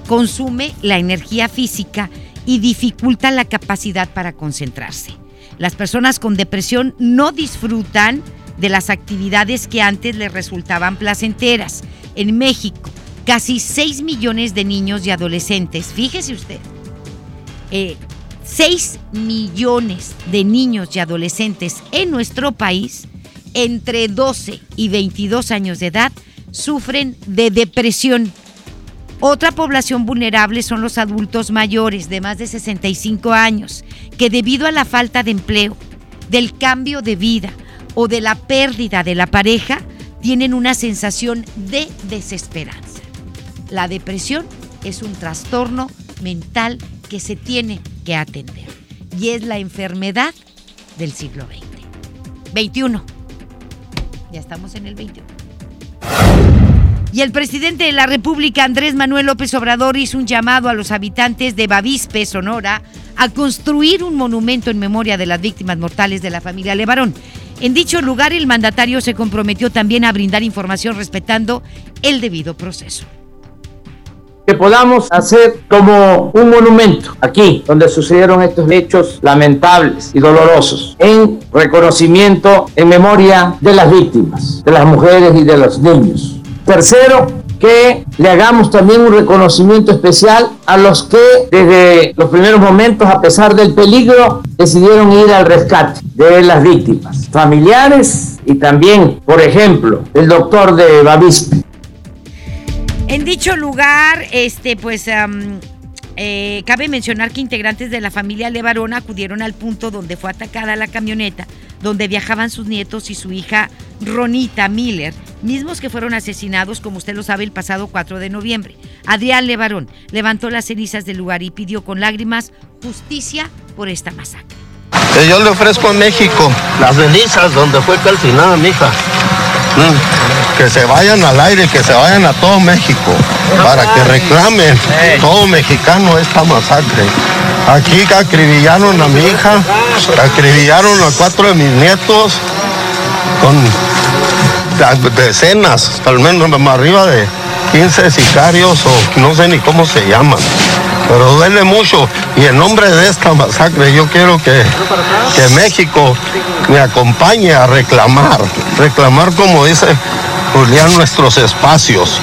Speaker 4: consume la energía física y dificultan la capacidad para concentrarse. Las personas con depresión no disfrutan de las actividades que antes les resultaban placenteras. En México, casi 6 millones de niños y adolescentes, fíjese usted, 6 eh, millones de niños y adolescentes en nuestro país, entre 12 y 22 años de edad, sufren de depresión. Otra población vulnerable son los adultos mayores de más de 65 años, que debido a la falta de empleo, del cambio de vida o de la pérdida de la pareja, tienen una sensación de desesperanza. La depresión es un trastorno mental que se tiene que atender y es la enfermedad del siglo XX. 21. Ya estamos en el 21. Y el presidente de la República, Andrés Manuel López Obrador, hizo un llamado a los habitantes de Bavispe, Sonora, a construir un monumento en memoria de las víctimas mortales de la familia Levarón. En dicho lugar, el mandatario se comprometió también a brindar información respetando el debido proceso
Speaker 36: que podamos hacer como un monumento aquí donde sucedieron estos hechos lamentables y dolorosos en reconocimiento, en memoria de las víctimas, de las mujeres y de los niños. Tercero, que le hagamos también un reconocimiento especial a los que desde los primeros momentos, a pesar del peligro, decidieron ir al rescate de las víctimas, familiares y también, por ejemplo, el doctor de Bavispe,
Speaker 4: en dicho lugar, este, pues eh, cabe mencionar que integrantes de la familia Levarón acudieron al punto donde fue atacada la camioneta, donde viajaban sus nietos y su hija Ronita Miller, mismos que fueron asesinados, como usted lo sabe, el pasado 4 de noviembre. Adrián Levarón levantó las cenizas del lugar y pidió con lágrimas justicia por esta masacre.
Speaker 37: Yo le ofrezco a México las cenizas donde fue calcinada mi hija. Mm. Que se vayan al aire, que se vayan a todo México, para que reclamen todo mexicano esta masacre. Aquí acribillaron a mi hija, acribillaron a cuatro de mis nietos con decenas, al menos arriba de 15 sicarios o no sé ni cómo se llaman pero duele mucho. Y en nombre de esta masacre yo quiero que, que México me acompañe a reclamar, reclamar como dice Julián nuestros espacios.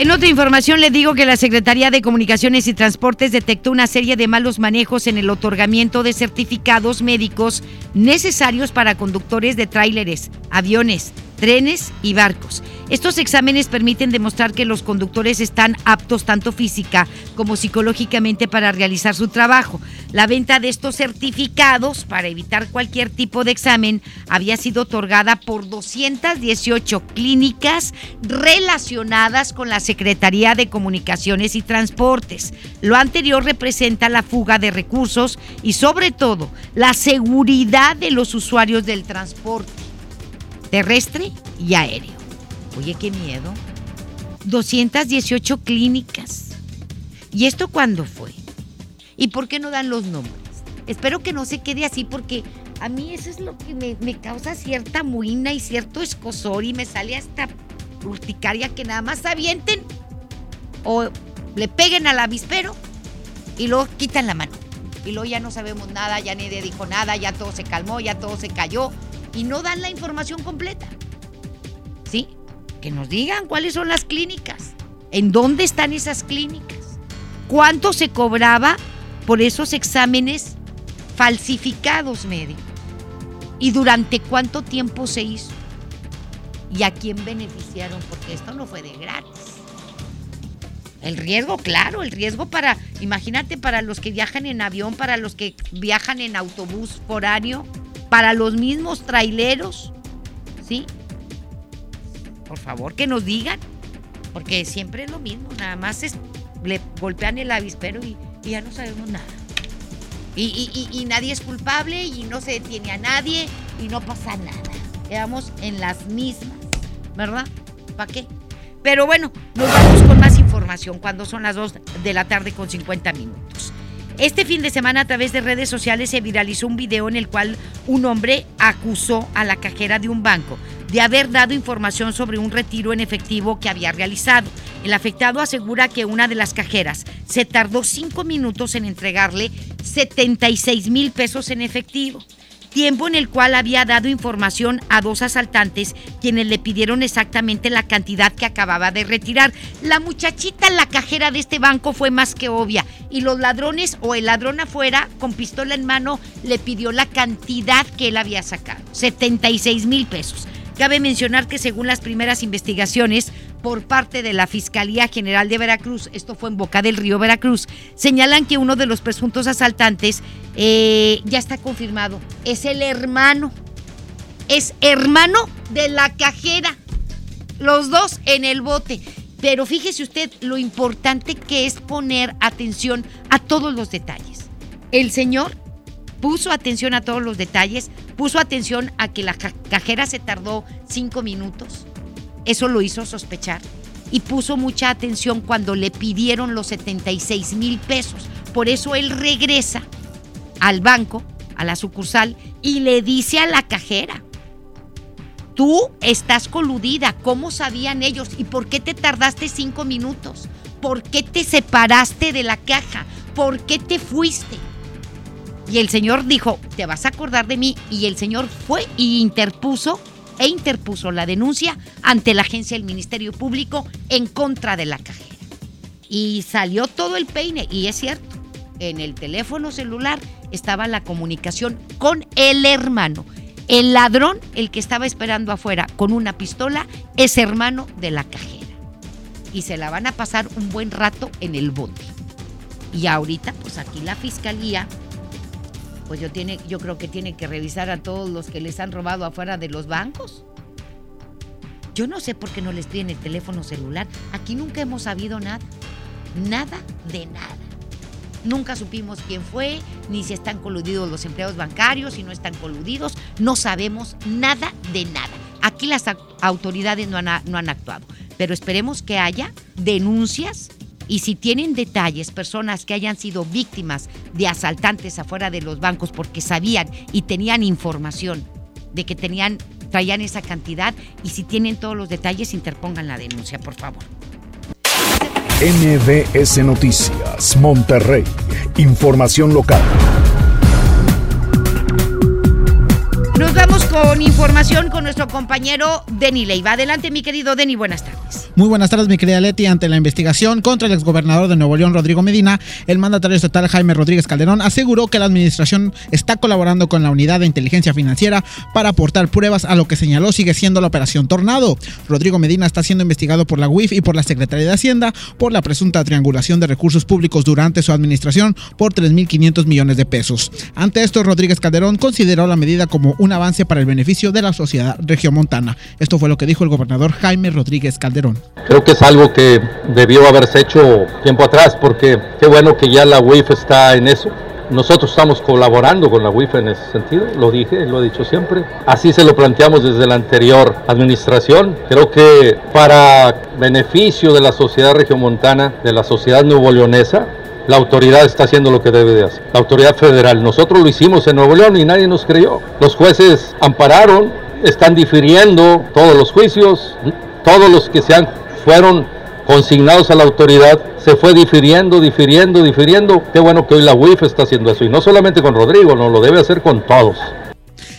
Speaker 4: En otra información le digo que la Secretaría de Comunicaciones y Transportes detectó una serie de malos manejos en el otorgamiento de certificados médicos necesarios para conductores de tráileres, aviones, trenes y barcos. Estos exámenes permiten demostrar que los conductores están aptos tanto física como psicológicamente para realizar su trabajo. La venta de estos certificados para evitar cualquier tipo de examen había sido otorgada por 218 clínicas relacionadas con la Secretaría de Comunicaciones y Transportes. Lo anterior representa la fuga de recursos y sobre todo la seguridad de los usuarios del transporte terrestre y aéreo. Oye, qué miedo. 218 clínicas. ¿Y esto cuándo fue? ¿Y por qué no dan los nombres? Espero que no se quede así porque a mí eso es lo que me, causa cierta muina y cierto escosor y me sale hasta urticaria que nada más avienten o le peguen al avispero y luego quitan la mano. Y luego ya no sabemos nada, ya nadie dijo nada, ya todo se calmó, ya todo se cayó y no dan la información completa. ¿Sí? Que nos digan cuáles son las clínicas, en dónde están esas clínicas, cuánto se cobraba por esos exámenes falsificados médicos y durante cuánto tiempo se hizo y a quién beneficiaron, porque esto no fue de gratis. El riesgo, claro, el riesgo para, imagínate, para los que viajan en avión, para los que viajan en autobús foráneo, para los mismos traileros, ¿sí? Por favor, que nos digan, porque siempre es lo mismo, nada más le golpean el avispero y, ya no sabemos nada. Y, nadie es culpable y no se detiene a nadie y no pasa nada. Quedamos en las mismas, ¿verdad? ¿Para qué? Pero bueno, nos vamos con más información cuando son las 2 de la tarde con 50 minutos. Este fin de semana a través de redes sociales se viralizó un video en el cual un hombre acusó a la cajera de un banco de haber dado información sobre un retiro en efectivo que había realizado. El afectado asegura que una de las cajeras se tardó cinco minutos en entregarle 76 mil pesos en efectivo tiempo en el cual había dado información a dos asaltantes quienes le pidieron exactamente la cantidad que acababa de retirar. La muchachita la cajera de este banco fue más que obvia y los ladrones o el ladrón afuera con pistola en mano le pidió la cantidad que él había sacado, 76 mil pesos. Cabe mencionar que según las primeras investigaciones por parte de la Fiscalía General de Veracruz, esto fue en Boca del Río Veracruz, señalan que uno de los presuntos asaltantes eh, ya está confirmado, es el hermano, es hermano de la cajera, los dos en el bote. Pero fíjese usted lo importante que es poner atención a todos los detalles. El señor puso atención a todos los detalles, puso atención a que la cajera se tardó cinco minutos. Eso lo hizo sospechar. Y puso mucha atención cuando le pidieron los 76 mil pesos. Por eso él regresa al banco, a la sucursal, y le dice a la cajera, tú estás coludida, ¿cómo sabían ellos? ¿Y por qué te tardaste cinco minutos? ¿Por qué te separaste de la caja? ¿Por qué te fuiste? Y el Señor dijo, te vas a acordar de mí. Y el Señor fue y interpuso e interpuso la denuncia ante la agencia del Ministerio Público en contra de la cajera. Y salió todo el peine. Y es cierto, en el teléfono celular estaba la comunicación con el hermano. El ladrón, el que estaba esperando afuera con una pistola, es hermano de la cajera. Y se la van a pasar un buen rato en el bote. Y ahorita, pues aquí la fiscalía pues yo, tiene, yo creo que tiene que revisar a todos los que les han robado afuera de los bancos. Yo no sé por qué no les piden el teléfono celular. Aquí nunca hemos sabido nada. Nada de nada. Nunca supimos quién fue, ni si están coludidos los empleados bancarios, si no están coludidos. No sabemos nada de nada. Aquí las autoridades no han, no han actuado. Pero esperemos que haya denuncias y si tienen detalles, personas que hayan sido víctimas de asaltantes afuera de los bancos porque sabían y tenían información de que tenían, traían esa cantidad, y si tienen todos los detalles, interpongan la denuncia, por favor.
Speaker 3: MBS Noticias, Monterrey. Información local.
Speaker 4: Nos vamos con información con nuestro compañero Denny Leiva. Adelante, mi querido Denny, buenas tardes.
Speaker 38: Muy buenas tardes, mi querida Leti. Ante la investigación contra el exgobernador de Nuevo León, Rodrigo Medina, el mandatario estatal Jaime Rodríguez Calderón aseguró que la administración está colaborando con la unidad de inteligencia financiera para aportar pruebas a lo que señaló sigue siendo la operación Tornado. Rodrigo Medina está siendo investigado por la UIF y por la Secretaría de Hacienda por la presunta triangulación de recursos públicos durante su administración por 3.500 millones de pesos. Ante esto, Rodríguez Calderón consideró la medida como un avance para el beneficio de la sociedad regiomontana. Esto fue lo que dijo el gobernador Jaime Rodríguez Calderón.
Speaker 39: Creo que es algo que debió haberse hecho tiempo atrás porque qué bueno que ya la UIF está en eso. Nosotros estamos colaborando con la UIF en ese sentido, lo dije, lo he dicho siempre. Así se lo planteamos desde la anterior administración. Creo que para beneficio de la sociedad regiomontana, de la sociedad nuevo leonesa, la autoridad está haciendo lo que debe de hacer. La autoridad federal. Nosotros lo hicimos en Nuevo León y nadie nos creyó. Los jueces ampararon, están difiriendo todos los juicios, todos los que se han, fueron consignados a la autoridad, se fue difiriendo, difiriendo, difiriendo. Qué bueno que hoy la UIF está haciendo eso. Y no solamente con Rodrigo, no, lo debe hacer con todos.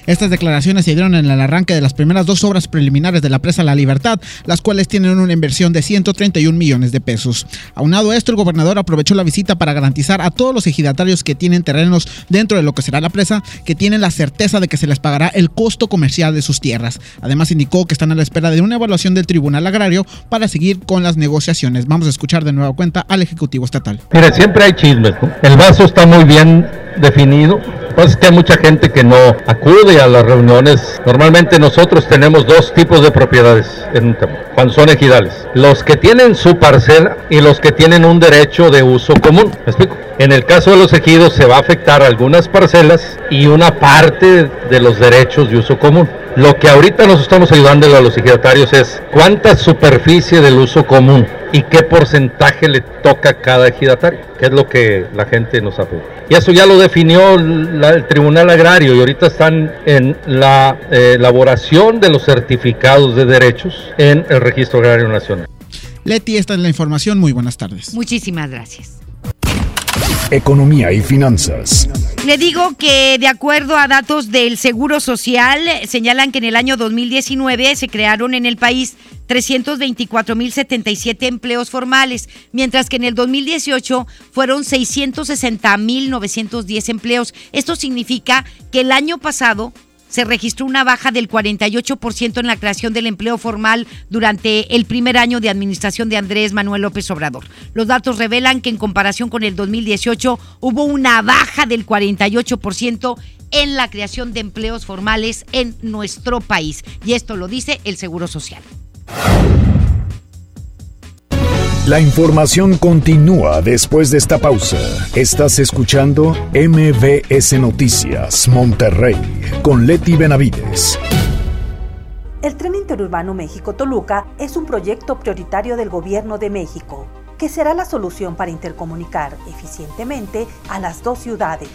Speaker 38: Estas declaraciones se dieron en el arranque de las primeras dos obras preliminares de la presa La Libertad, las cuales tienen una inversión de 131 millones de pesos. Aunado a esto, el gobernador aprovechó la visita para garantizar a todos los ejidatarios que tienen terrenos dentro de lo que será la presa que tienen la certeza de que se les pagará el costo comercial de sus tierras. Además, indicó que están a la espera de una evaluación del Tribunal Agrario para seguir con las negociaciones. Vamos a escuchar de nueva cuenta al Ejecutivo Estatal.
Speaker 39: Mire, siempre hay chismes. El vaso está muy bien definido. Pues que hay mucha gente que no acude a las reuniones. Normalmente nosotros tenemos dos tipos de propiedades en un tema, cuando son ejidales. Los que tienen su parcela y los que tienen un derecho de uso común. ¿Me explico? En el caso de los ejidos se va a afectar algunas parcelas y una parte de los derechos de uso común. Lo que ahorita nos estamos ayudando a los ejidatarios es cuánta superficie del uso común y qué porcentaje le toca a cada ejidatario, que es lo que la gente nos apoya. Y eso ya lo definió la, el Tribunal Agrario y ahorita están en la eh, elaboración de los certificados de derechos en el Registro Agrario Nacional.
Speaker 38: Leti, esta es la información. Muy buenas tardes.
Speaker 4: Muchísimas gracias.
Speaker 3: Economía y finanzas.
Speaker 4: Le digo que de acuerdo a datos del Seguro Social, señalan que en el año 2019 se crearon en el país 324.077 empleos formales, mientras que en el 2018 fueron 660.910 empleos. Esto significa que el año pasado se registró una baja del 48% en la creación del empleo formal durante el primer año de administración de Andrés Manuel López Obrador. Los datos revelan que en comparación con el 2018 hubo una baja del 48% en la creación de empleos formales en nuestro país. Y esto lo dice el Seguro Social.
Speaker 3: La información continúa después de esta pausa. Estás escuchando MBS Noticias Monterrey con Leti Benavides.
Speaker 40: El tren interurbano México-Toluca es un proyecto prioritario del Gobierno de México, que será la solución para intercomunicar eficientemente a las dos ciudades.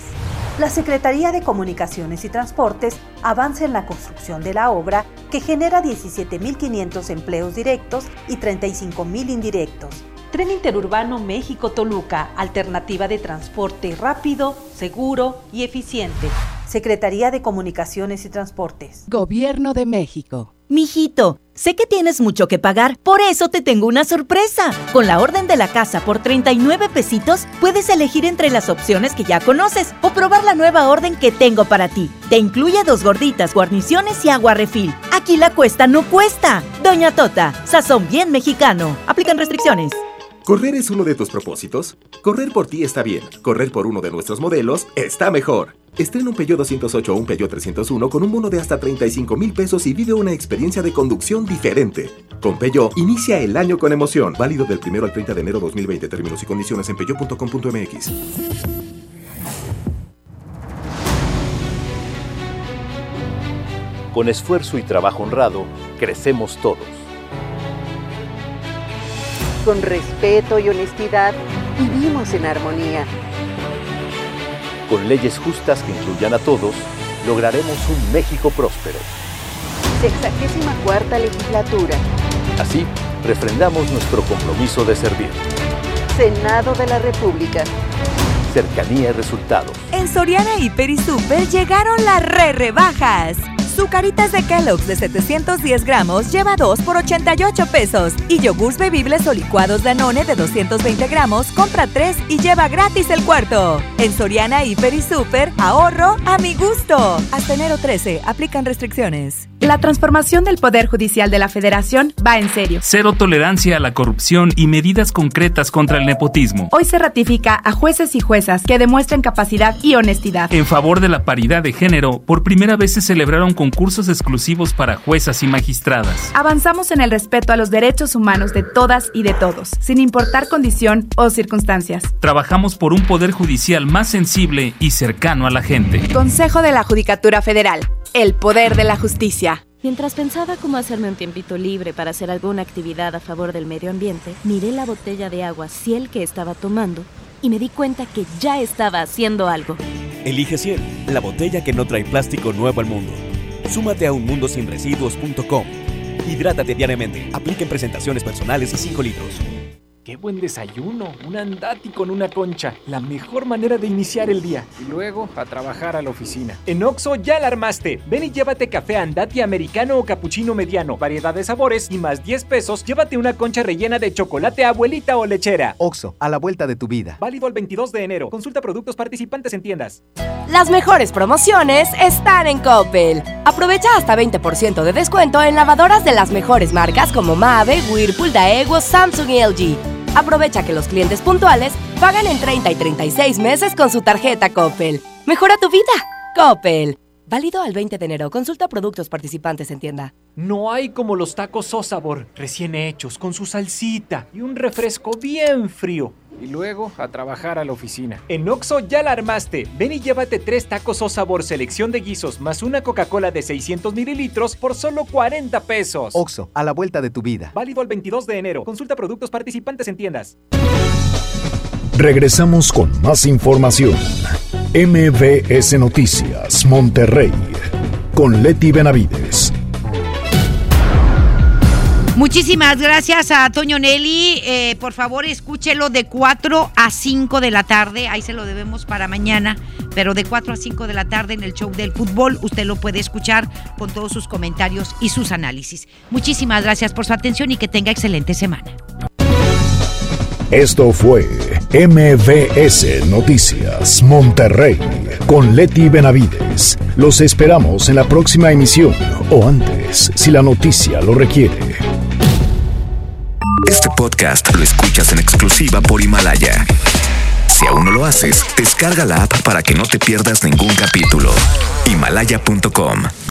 Speaker 40: La Secretaría de Comunicaciones y Transportes avanza en la construcción de la obra que genera 17.500 empleos directos y 35.000 indirectos. Tren Interurbano México-Toluca, alternativa de transporte rápido, seguro y eficiente. Secretaría de Comunicaciones y Transportes.
Speaker 22: Gobierno de México.
Speaker 41: Mijito, sé que tienes mucho que pagar, por eso te tengo una sorpresa. Con la orden de la casa por 39 pesitos, puedes elegir entre las opciones que ya conoces o probar la nueva orden que tengo para ti. Te incluye dos gorditas, guarniciones y agua refil. Aquí la cuesta no cuesta. Doña Tota, sazón bien mexicano. Aplican restricciones.
Speaker 42: ¿Correr es uno de tus propósitos? Correr por ti está bien. Correr por uno de nuestros modelos está mejor. Estrena un Peugeot 208 o un Peugeot 301 con un bono de hasta 35 mil pesos y vive una experiencia de conducción diferente. Con Peugeot, inicia el año con emoción. Válido del 1 al 30 de enero 2020. Términos y condiciones en peugeot.com.mx.
Speaker 43: Con esfuerzo y trabajo honrado, crecemos todos.
Speaker 22: Con respeto y honestidad, vivimos en armonía.
Speaker 43: Con leyes justas que incluyan a todos, lograremos un México próspero.
Speaker 22: Sexagésima cuarta legislatura.
Speaker 43: Así, refrendamos nuestro compromiso de servir.
Speaker 22: Senado de la República.
Speaker 43: Cercanía y resultados.
Speaker 44: En Soriana Hiper y Super llegaron las re rebajas. Zucaritas de Kellogg's de 710 gramos lleva 2 por 88 pesos. Y yogurts bebibles o licuados Danone de 220 gramos compra 3 y lleva gratis el cuarto. En Soriana Hiper y Super, ahorro a mi gusto. Hasta enero 13, aplican restricciones.
Speaker 45: La transformación del Poder Judicial de la Federación va en serio.
Speaker 46: Cero tolerancia a la corrupción y medidas concretas contra el nepotismo.
Speaker 45: Hoy se ratifica a jueces y juezas que demuestren capacidad y honestidad.
Speaker 46: En favor de la paridad de género, por primera vez se celebraron concursos exclusivos para juezas y magistradas.
Speaker 45: Avanzamos en el respeto a los derechos humanos de todas y de todos, sin importar condición o circunstancias.
Speaker 46: Trabajamos por un Poder Judicial más sensible y cercano a la gente.
Speaker 45: Consejo de la Judicatura Federal. El poder de la justicia.
Speaker 6: Mientras pensaba cómo hacerme un tiempito libre para hacer alguna actividad a favor del medio ambiente, miré la botella de agua Ciel que estaba tomando y me di cuenta que ya estaba haciendo algo.
Speaker 47: Elige Ciel, la botella que no trae plástico nuevo al mundo. Súmate a unmundosinresiduos.com. Hidrátate diariamente. Apliquen presentaciones personales y 5 litros.
Speaker 27: ¡Qué buen desayuno! Un andati con una concha. La mejor manera de iniciar el día. Y luego a trabajar a la oficina. En Oxo ya la armaste. Ven y llévate café andati americano o capuchino mediano. Variedad de sabores y más 10 pesos. Llévate una concha rellena de chocolate abuelita o lechera.
Speaker 28: Oxo, a la vuelta de tu vida.
Speaker 27: Válido el 22 de enero. Consulta productos participantes en tiendas.
Speaker 44: Las mejores promociones están en Coppel. Aprovecha hasta 20% de descuento en lavadoras de las mejores marcas como Mave, Whirlpool, Daewoo, Samsung y LG. Aprovecha que los clientes puntuales pagan en 30 y 36 meses con su tarjeta Coppel. Mejora tu vida. Coppel. Válido al 20 de enero. Consulta productos participantes en tienda.
Speaker 27: No hay como los tacos Sosabor, recién hechos, con su salsita y un refresco bien frío. Y luego a trabajar a la oficina. En Oxo ya la armaste. Ven y llévate tres tacos o sabor selección de guisos más una Coca-Cola de 600 mililitros por solo 40 pesos.
Speaker 28: Oxo, a la vuelta de tu vida.
Speaker 27: Válido el 22 de enero. Consulta productos participantes en tiendas.
Speaker 3: Regresamos con más información. MBS Noticias, Monterrey, con Leti Benavides.
Speaker 4: Muchísimas gracias a Toño Nelly. Eh, por favor, escúchelo de 4 a 5 de la tarde. Ahí se lo debemos para mañana. Pero de 4 a 5 de la tarde en el show del fútbol, usted lo puede escuchar con todos sus comentarios y sus análisis. Muchísimas gracias por su atención y que tenga excelente semana.
Speaker 3: Esto fue MVS Noticias Monterrey con Leti Benavides. Los esperamos en la próxima emisión o antes, si la noticia lo requiere.
Speaker 48: Este podcast lo escuchas en exclusiva por Himalaya. Si aún no lo haces, descarga la app para que no te pierdas ningún capítulo. Himalaya.com